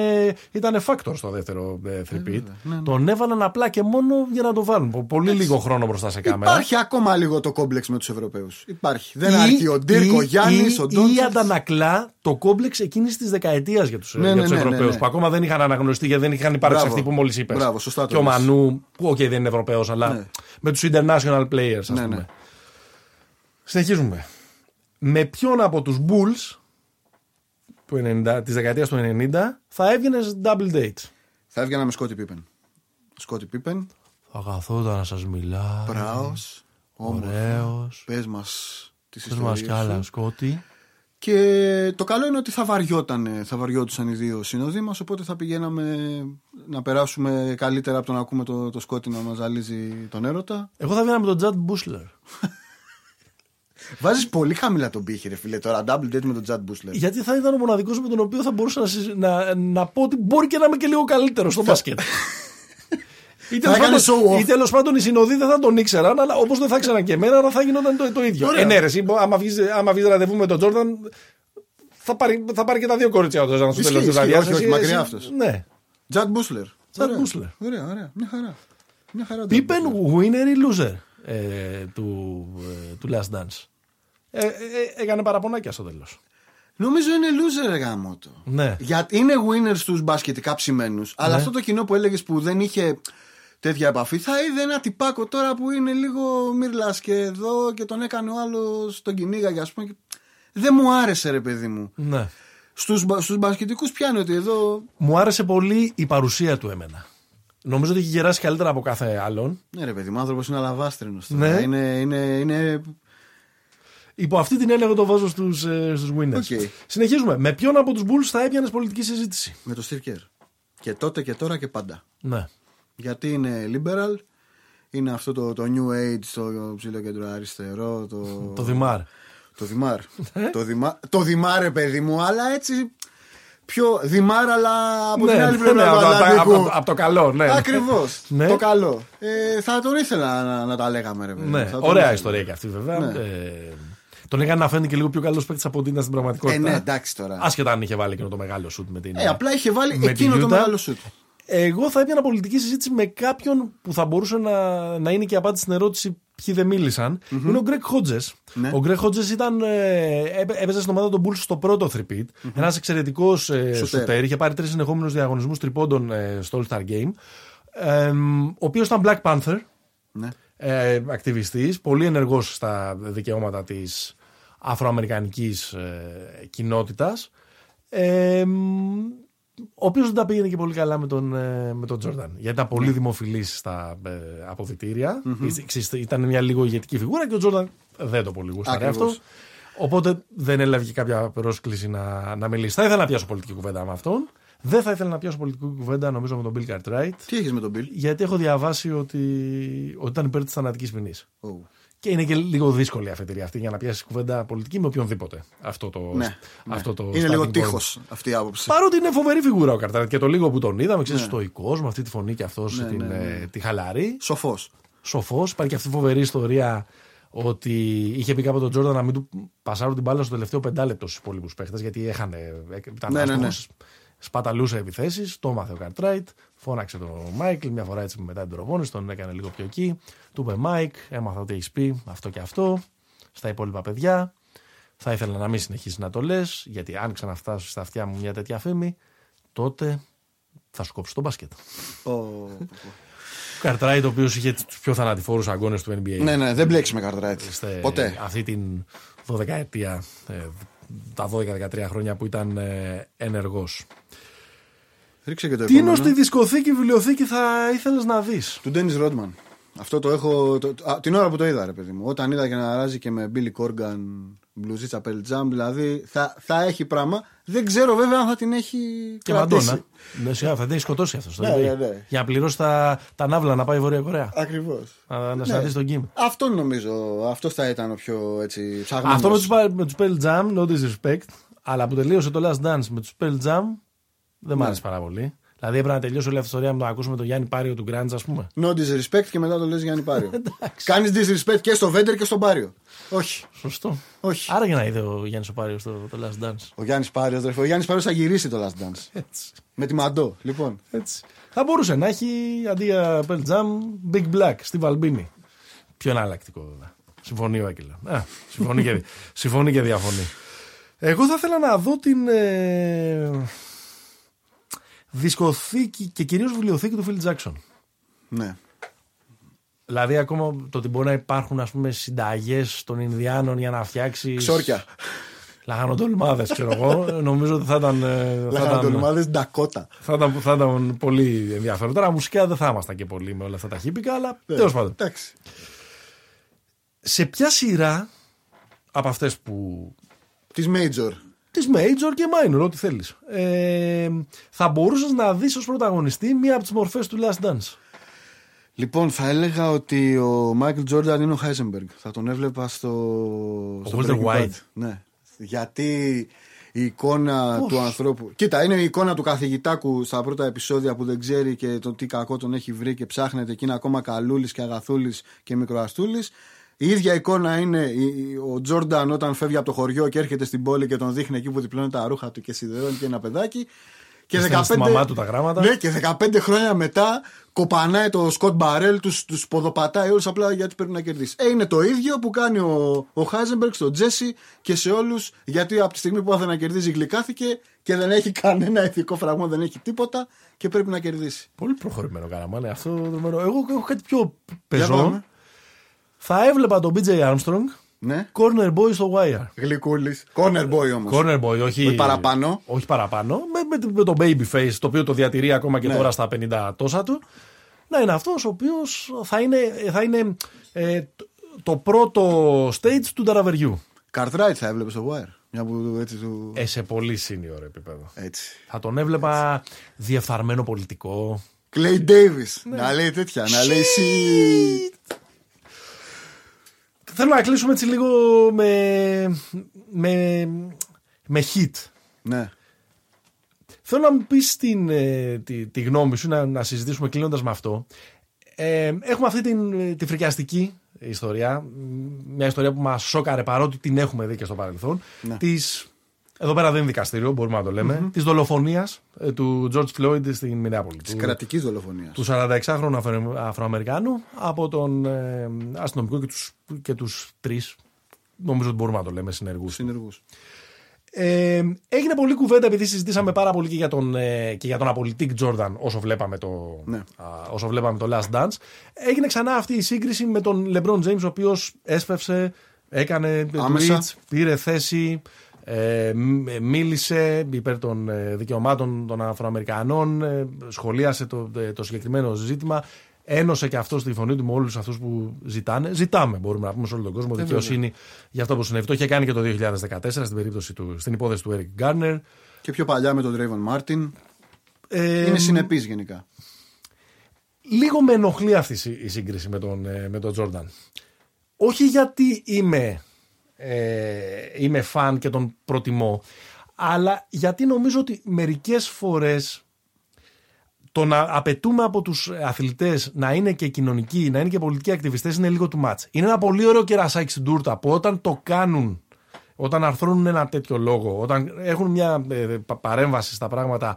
ήταν factor στο δεύτερο ε, three-peat. ναι, ναι. Τον έβαλαν απλά και μόνο για να το βάλουν. Πο- Πολύ λίγο χρόνο μπροστά σε κάμερα. Υπάρχει ακόμα λίγο το κόμπλεξ με τους Ευρωπαίους. Υπάρχει. Δεν αρκεί ο Ντύρκ, ο Γιάννης, ο ή Ντόντσιτς. αντανακλά το κόμπλεξ εκείνης της δεκαετίας για τους Ναι, ναι, ναι, ναι, Ευρωπαίους ναι. που ακόμα δεν είχαν αναγνωριστεί γιατί δεν είχαν υπάρξει Μπράβο. αυτοί που μόλις είπες. Μπράβο, σωστά το Και ο λες. Μανού, που οκ, δεν είναι Ευρωπαίος, αλλά Ναι. με τους international players, ας Ναι, πούμε. Ναι. Συνεχίζουμε. Με ποιον από τους Bulls του 90, της δεκαετίας του 90 θα έβγαινες double date. Θα έβγαινα με Σκότι Πίπεν. Σκότι Πίπεν, Θα καθόταν να σας μιλάει. πράος, Ωραίος. Πες μας τις Πες μας κι άλλα, ιστορίε. Σκότη. Και το καλό είναι ότι θα βαριότανε, θα βαριόντουσαν οι δύο συνοδοί μας, οπότε θα πηγαίναμε να περάσουμε καλύτερα από το να ακούμε το, το Σκότι να μας ζαλίζει τον έρωτα. Εγώ θα έβγαινα με τον Τζαντ Μπούσλερ. Βάζεις πολύ χαμηλά τον πύχη, ρε φίλε. Τώρα double date με τον Τζατ Μπούσλερ. Γιατί θα ήταν ο μοναδικός με τον οποίο θα μπορούσα να, συζη- να, να πω ότι μπορεί και να είμαι και λίγο καλύτερος στο μπάσκετ. Ή τέλος έκανε πάντων- show off. Ή τέλος πάντων οι συνοδοί δεν θα τον ήξεραν, αλλά όπως δεν θα ήξεραν και εμένα, αλλά θα γινόταν το, το ίδιο. Ωραία. Ε, ναι, ρε, εσύ, μπο- άμα βγεις, άμα βγεις ραντεβού με τον Τζόρνταν, θα πάρει, θα πάρει και τα δύο κορίτσια ο Τζόρνταν στο Ισχύει, τέλος της ισχύει, βραδιά. όχι, όχι, μακριά αυτός. Ναι. Τζατ Μπούσλερ. Τζατ Ωραία. Μπούσλερ. Ωραία, ωραία. Μια χαρά. Μια χαρά. Πίπεν winner ή loser ε, του, ε, του Last Dance; Ε, ε, ε, έκανε παραπονάκια στο τέλος. Νομίζω είναι loser ρε γάμο το. Ναι. Γιατί είναι winners στους μπασκετικά ψημένους Αλλά Ναι. αυτό το κοινό που έλεγες που δεν είχε τέτοια επαφή, θα είδε ένα τυπάκο τώρα που είναι λίγο μύρλα και εδώ και τον έκανε ο άλλος τον κυνήγαγε, ας πούμε. και Δεν μου άρεσε, ρε παιδί μου. Ναι. Στους, μπα- στους μπασκετικούς πιάνει ότι εδώ. Μου άρεσε πολύ η παρουσία του εμένα. Νομίζω ότι έχει γεράσει καλύτερα από κάθε άλλον. Ναι, ρε παιδί μου, άνθρωπος είναι αλαβάστρινος Ναι. τώρα. Είναι, είναι, είναι. Υπό αυτή την έννοια εγώ το βάζω στους, ε, στους winners. Ok. Συνεχίζουμε. Με ποιον από τους Bulls θα έπιανες πολιτική συζήτηση; με το Steve Kerr. Και τότε και τώρα και πάντα. Ναι. Γιατί είναι liberal, είναι αυτό το, το new age, το ψηλό κεντροαριστερό, το, Το ΔΗΜΑΡ. το δημάρ. το, δημά, το δημάρ, ρε παιδί μου, αλλά έτσι πιο δημάρ, αλλά από την άλλη πλευρά από, του το- από, Ατλαντικού. από- από το καλό, ναι. Ακριβώς. Ναι. Το καλό. Ε, θα τον ήθελα να, να τα λέγαμε, ρε παιδί. μου. Ναι, Θα τον ωραία ήθελα. ιστορία και αυτή βέβαια. Ναι. Ε, τον έκανε να φαίνεται και λίγο πιο καλός παίκτης από ό,τι ήταν στην Ε, πραγματικότητα. ναι, εντάξει τώρα. Άσχετα αν είχε βάλει εκείνο το μεγάλο σουτ με την. Ε, απλά είχε βάλει με εκείνο τη το Utah. μεγάλο σουτ. Εγώ θα έπιανα πολιτική συζήτηση με κάποιον που θα μπορούσε να, να είναι και απάντηση στην ερώτηση ποιοι δεν μιλησαν Είναι ο Γκρέκ Χότζε. Ναι. Ο Γκρέκ Χότζε ήταν. Ε, έπαι- έπαιζε στην ομάδα των Bulls στο πρώτο three-peat. Ένας εξαιρετικός ε, Σουτέρ. σουτέρ. Είχε πάρει τρεις συνεχόμενους διαγωνισμούς τριπώντων ε, στο All Star Game. Ε, ο οποίος ήταν Black Panther. Ναι. Ε, ακτιβιστής, πολύ ενεργός στα δικαιώματα της αφροαμερικανικής ε, κοινότητας. Ε, μ, ο οποίος δεν τα πήγαινε και πολύ καλά με τον, ε, με τον Τζόρνταν. Γιατί ήταν πολύ δημοφιλής στα ε, αποδητηρια Ήταν μια λίγο ηγετική φιγούρα και ο Τζόρνταν δεν το πολύ γούσταρε αυτό. Οπότε δεν έλαβε και κάποια πρόσκληση να, να μιλήσει. Θα ήθελα να πιάσω πολιτική κουβέντα με αυτόν. Δεν θα ήθελα να πιάσω πολιτική κουβέντα νομίζω με τον Bill Cartwright. Τι έχεις με τον Bill; Γιατί έχω διαβάσει ότι, ότι ήταν υπέρ της θανατικής ποινής. Oh. Και είναι και λίγο δύσκολη η αφετηρία αυτή για να πιάσεις κουβέντα πολιτική με οποιονδήποτε. Αυτό το, ναι, αυτό ναι. το είναι λίγο τείχος αυτή η άποψη. Παρότι είναι φοβερή φιγούρα ο Καρτάρετ και το λίγο που τον είδαμε, ξέρεις, ναι. στο οικός με αυτή τη φωνή και αυτός ναι, την, ναι, ναι. τη χαλαρή. Σοφός. Σοφός. Υπάρχει και αυτή η φοβερή ιστορία ότι είχε πει κάποτε τον Τζόρνταν να μην του πασάρουν την μπάλα στο τελευταίο πεντάλεπτο στους υπόλοιπους παίχτες γιατί έχανε. Ήταν ναι, ναι, ναι. Σπαταλούσε επιθέσεις. Το έμαθε ο Καρτράιτ. Φώναξε τον Μάικλ μια φορά έτσι μετά την προπόνηση. Τον έκανε λίγο πιο εκεί. Του είπε Μάικ, έμαθα ότι έχεις πει αυτό και αυτό στα υπόλοιπα παιδιά. Θα ήθελα να μην συνεχίσεις να το λες, γιατί αν ξαναφτάσεις στα αυτιά μου μια τέτοια φήμη, τότε θα σου κόψω το μπάσκετ. Oh. Καρτράιτ, ο οποίος είχε τους πιο θανατηφόρους αγκώνες του NBA. Ναι, ναι, δεν μπλέξεις με Καρτράιτ. Ποτέ. Αυτή την 12 ετία, ε, τα 12-13 χρόνια που ήταν ε, ενεργός. Ρίξε και το Τι είναι στη δισκοθήκη, βιβλιοθήκη θα ήθελες να δεις; Του Ντένις Ρόντμαν. Αυτό το έχω. Το, α, την ώρα που το είδα, ρε παιδί μου. Όταν είδα και να αράζει και με Billy Corgan, μπλουζίτσα Pearl δηλαδή θα, θα έχει πράγμα. Δεν ξέρω βέβαια αν θα την έχει. Και μαντόνα. Ναι, σιγά, θα την έχει σκοτώσει αυτός. Ναι, ναι, ναι. Για να πληρώσει τα, τα ναύλα να πάει η Βόρεια Κορέα. Ακριβώς. Να, να ναι. συναντήσει τον Κιμ. Αυτό νομίζω. Αυτό θα ήταν ο πιο έτσι ψαγμένος. Αυτό με τους Pearl Jam, no disrespect. Αλλά που τελείωσε το Last Dance με τους Pearl Jam δεν ναι. άρεσε πάρα πολύ. Δηλαδή έπρεπε να τελειώσει όλη αυτή η ιστορία με το να ακούσουμε τον Γιάννη Πάριο του Γκράντζ, ας πούμε. No disrespect και μετά το λες Γιάννη Πάριο. Κάνεις disrespect και στο Βέντερ και στον Πάριο. Όχι. Σωστό. Όχι. Άρα για να είδε ο Γιάννης Πάριο στο το Last Dance. Ο Γιάννης Πάριο, αδερφέ. Ο Γιάννης Πάριο θα γυρίσει το Last Dance. Έτσι. Με τη Μαντό, λοιπόν. Έτσι. Θα μπορούσε να έχει αντί για Pearl Jam Big Black στη Βαλμπίνη. Πιο εναλλακτικό βέβαια. Συμφωνεί ο Άκυλα. συμφωνεί, και, συμφωνεί και διαφωνεί. Εγώ θα ήθελα να δω την. Ε, δισκοθήκη και κυρίως βιβλιοθήκη του Φιλ Τζάξον. Ναι. Δηλαδή, ακόμα το ότι μπορεί να υπάρχουν ας πούμε συνταγές των Ινδιάνων για να φτιάξει. Ξόρκια. Λαχανοτολμάδες, ξέρω εγώ. Νομίζω ότι θα ήταν. Ε, Λαχανοτολμάδες Ντακότα. Θα ήταν, θα ήταν πολύ ενδιαφέρον. Τώρα μουσικά δεν θα ήμασταν και πολύ με όλα αυτά τα χύπικα, αλλά ναι, τέλος πάντων. Εντάξει. Σε ποια σειρά από αυτές που. Της Major της major και minor, ό,τι θέλεις. Ε, θα μπορούσες να δεις ως πρωταγωνιστή μία από τις μορφές του Last Dance. Λοιπόν, θα έλεγα ότι ο Μάικλ Τζόρνταν είναι ο Χάιζενμπεργκ. Θα τον έβλεπα στο. Ο Walter White. Ναι. Γιατί η εικόνα του ανθρώπου. Κοίτα, είναι η εικόνα του καθηγητάκου στα πρώτα επεισόδια που δεν ξέρει και το τι κακό τον έχει βρει και ψάχνεται και είναι ακόμα καλούλης και αγαθούλης και μικροαστούλης. Η ίδια εικόνα είναι ο Τζόρνταν όταν φεύγει από το χωριό και έρχεται στην πόλη και τον δείχνει εκεί που διπλώνει τα ρούχα του και σιδερώνει και ένα παιδάκι. Και, 15, μαμά του τα γράμματα. Ναι, και 15 χρόνια μετά κοπανάει το Σκοτ Μπαρέλ, τους τους ποδοπατάει όλους απλά γιατί πρέπει να κερδίσει. Ε, είναι το ίδιο που κάνει ο, ο Χάιζεμπεργκ στον Τζέσι και σε όλους, γιατί από τη στιγμή που άθελε να κερδίζει γλυκάθηκε και δεν έχει κανένα ηθικό φραγμό, δεν έχει τίποτα και πρέπει να κερδίσει. Πολύ προχωρημένο κάναμε. Αυτό, εγώ έχω κάτι πιο πεζό θα έβλεπα τον BJ Armstrong ναι. corner boy στο wire. Γλυκούλης. Corner boy όμως. Corner boy, όχι. Όχι παραπάνω. Όχι παραπάνω. Με, με, με το baby face, το οποίο το διατηρεί ακόμα και ναι. τώρα στα 50 τόσα του. Να είναι αυτός ο οποίος θα είναι, θα είναι ε, το πρώτο stage του ταραβεριού. Cartwright θα έβλεπες στο wire. Μια που έτσι του... ε, σε πολύ senior επίπεδο. Έτσι. Θα τον έβλεπα διεφθαρμένο πολιτικό. Clay Davis. Ναι. Να λέει τέτοια. Να λέει Θέλω να κλείσουμε έτσι λίγο με, με, με hit. Ναι. Θέλω να μου πεις την, ε, τη, τη γνώμη σου, να, να συζητήσουμε κλείνοντας με αυτό. Ε, έχουμε αυτή την, τη φρικιαστική ιστορία, μια ιστορία που μας σώκαρε παρότι την έχουμε δει και στο παρελθόν, ναι. της εδώ πέρα δεν είναι δικαστήριο, μπορούμε να το λέμε. Mm-hmm. Της δολοφονίας ε, του George Floyd στην Μινέαπολη. Της κρατικής δολοφονίας. Του 46χρονου Αφροαμερικάνου από τον ε, αστυνομικό και τους και τους τρεις. Νομίζω ότι μπορούμε να το λέμε συνεργούς. Συνεργούς. Ε, έγινε πολλή κουβέντα επειδή συζητήσαμε πάρα πολύ και για τον, ε, και για τον απολυτή Τζόρνταν όσο βλέπαμε το, ναι. α, όσο βλέπαμε το Last Dance. Έγινε ξανά αυτή η σύγκριση με τον LeBron James ο οποίος έσπευσε, έκανε tweets, πήρε θέση Ε, μίλησε υπέρ των ε, δικαιωμάτων των Αφροαμερικανών, ε, σχολίασε το, το συγκεκριμένο ζήτημα. Ένωσε και αυτό στη φωνή του με όλους αυτούς που ζητάνε. Ζητάμε, μπορούμε να πούμε σε όλο τον κόσμο, δικαιοσύνη για αυτό που συνέβη. Το είχε κάνει και το 2014 στην, περίπτωση του, στην υπόθεση του Eric Garner. Και πιο παλιά με τον Draven Martin. Ε, Είναι συνεπής γενικά. Λίγο με ενοχλεί αυτή η σύγκριση με τον, με τον Jordan. Όχι γιατί είμαι ε, είμαι φαν και τον προτιμώ. Αλλά γιατί νομίζω ότι μερικές φορές το να απαιτούμε από τους αθλητές να είναι και κοινωνικοί, να είναι και πολιτικοί ακτιβιστές είναι λίγο του μάτς. Είναι ένα πολύ ωραίο κερασάκι στην τούρτα που όταν το κάνουν, όταν αρθρώνουν ένα τέτοιο λόγο, όταν έχουν μια ε, παρέμβαση στα πράγματα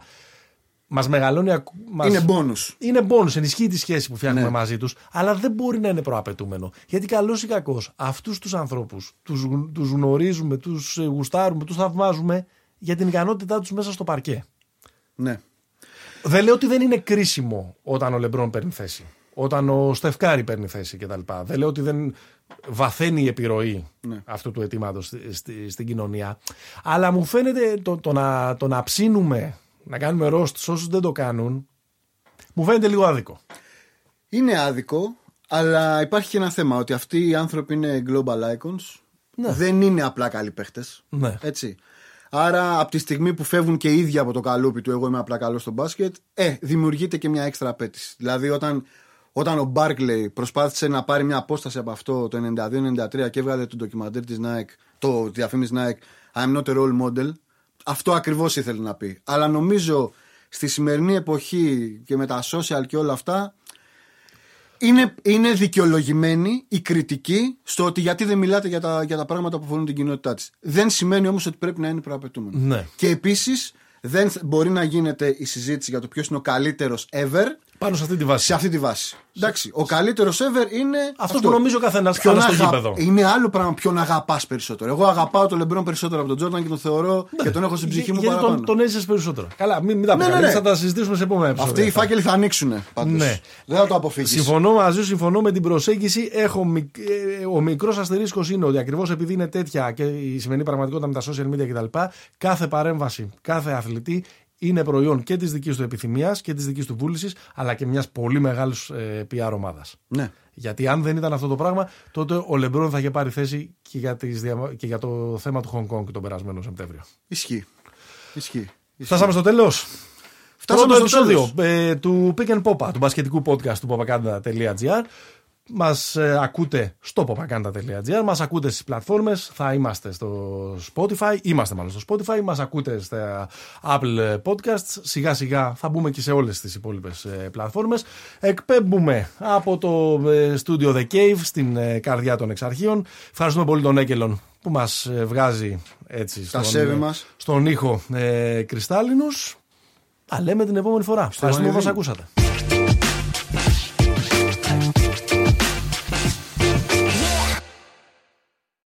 Μας μεγαλώνει. Μας... Είναι μπόνου. Είναι μπόνου. Ενισχύει τη σχέση που φτιάχνουμε ναι. μαζί τους, αλλά δεν μπορεί να είναι προαπαιτούμενο. Γιατί καλός ή κακός, αυτούς τους ανθρώπους τους γνωρίζουμε, τους γουστάρουμε, τους θαυμάζουμε για την ικανότητά τους μέσα στο παρκέ. Ναι. Δεν λέω ότι δεν είναι κρίσιμο όταν ο Λεμπρόν παίρνει θέση. Όταν ο Στεφκάρη παίρνει θέση κτλ. Δεν λέω ότι δεν βαθαίνει η επιρροή ναι. αυτού του αιτήματος στην κοινωνία. Αλλά μου φαίνεται το, το, να, το να ψήνουμε να κάνουμε ρόστ σε όσους δεν το κάνουν, μου φαίνεται λίγο άδικο. Είναι άδικο, αλλά υπάρχει και ένα θέμα ότι αυτοί οι άνθρωποι είναι global icons. Ναι. Δεν είναι απλά καλοί παίχτες. Ναι. Έτσι. Άρα, από τη στιγμή που φεύγουν και οι ίδιοι από το καλούπι του, εγώ είμαι απλά καλός στο μπάσκετ, ε, δημιουργείται και μια έξτρα απέτηση. Δηλαδή, όταν, όταν ο Μπάρκλεϊ προσπάθησε να πάρει μια απόσταση από αυτό το 92-93 και έβγαλε το ντοκιμαντέρ της Nike, το διαφήμιση Nike, I'm not a role model, αυτό ακριβώς ήθελε να πει. Αλλά νομίζω στη σημερινή εποχή και με τα social και όλα αυτά είναι, είναι δικαιολογημένη η κριτική στο ότι γιατί δεν μιλάτε για τα, για τα πράγματα που αφορούν την κοινότητά της. Δεν σημαίνει όμως ότι πρέπει να είναι προαπαιτούμενο. Ναι. Και επίσης δεν μπορεί να γίνεται η συζήτηση για το ποιος είναι ο καλύτερος ever πάνω σε αυτή τη βάση. Σε αυτή τη βάση. Εντάξει, ο καλύτερος ever είναι. Αυτό, που νομίζω ο καθένας στο αγα... γήπεδο. Είναι άλλο πράγμα ποιον αγαπάς περισσότερο. Εγώ αγαπάω τον Λεμπρόν περισσότερο από τον Τζόρνταν και τον θεωρώ ναι. και τον έχω στην ψυχή μου γιατί παραπάνω. Τον, τον έζησες περισσότερο. Καλά, μην, μην τα ναι, ναι, ναι. θα τα συζητήσουμε σε επόμενα επεισόδια. Αυτοί οι φάκελοι θα ανοίξουν. Ναι. Δεν θα το αποφύγεις. Συμφωνώ μαζί σου, συμφωνώ με την προσέγγιση. Έχω, ε, ο μικρός αστερίσκος είναι ότι ακριβώς επειδή είναι τέτοια και η σημερινή πραγματικότητα με τα social media κτλ. Κάθε παρέμβαση, κάθε αθλητή είναι προϊόν και της δικής του επιθυμίας και της δικής του βούλησης, αλλά και μιας πολύ μεγάλης ε, PR ομάδας. Ναι. Γιατί αν δεν ήταν αυτό το πράγμα, τότε ο Λεμπρόν θα είχε πάρει θέση και για, τις, και για το θέμα του Hong Kong τον περασμένο Σεπτέμβριο. Ισχύει. Ισχύει. Φτάσαμε στο τέλος. Φτάσαμε στο επεισόδιο ε, του Pick and Popa, του μπασκετικού podcast του popacanda.gr. Μας ε, ακούτε στο popacanta.gr, μας ακούτε στις πλατφόρμες, θα είμαστε στο Spotify, είμαστε μάλλον στο Spotify, μας ακούτε στα Apple Podcasts. Σιγά σιγά θα μπούμε και σε όλες τις υπόλοιπες πλατφόρμες. Εκπέμπουμε από το ε, Studio The Cave στην ε, καρδιά των εξαρχείων. Ευχαριστούμε πολύ τον Έκελον που μας βγάζει έτσι στον, μας. στον ήχο ε, κρυστάλλινους. Τα λέμε την επόμενη φορά. Ευχαριστούμε που μας ακούσατε.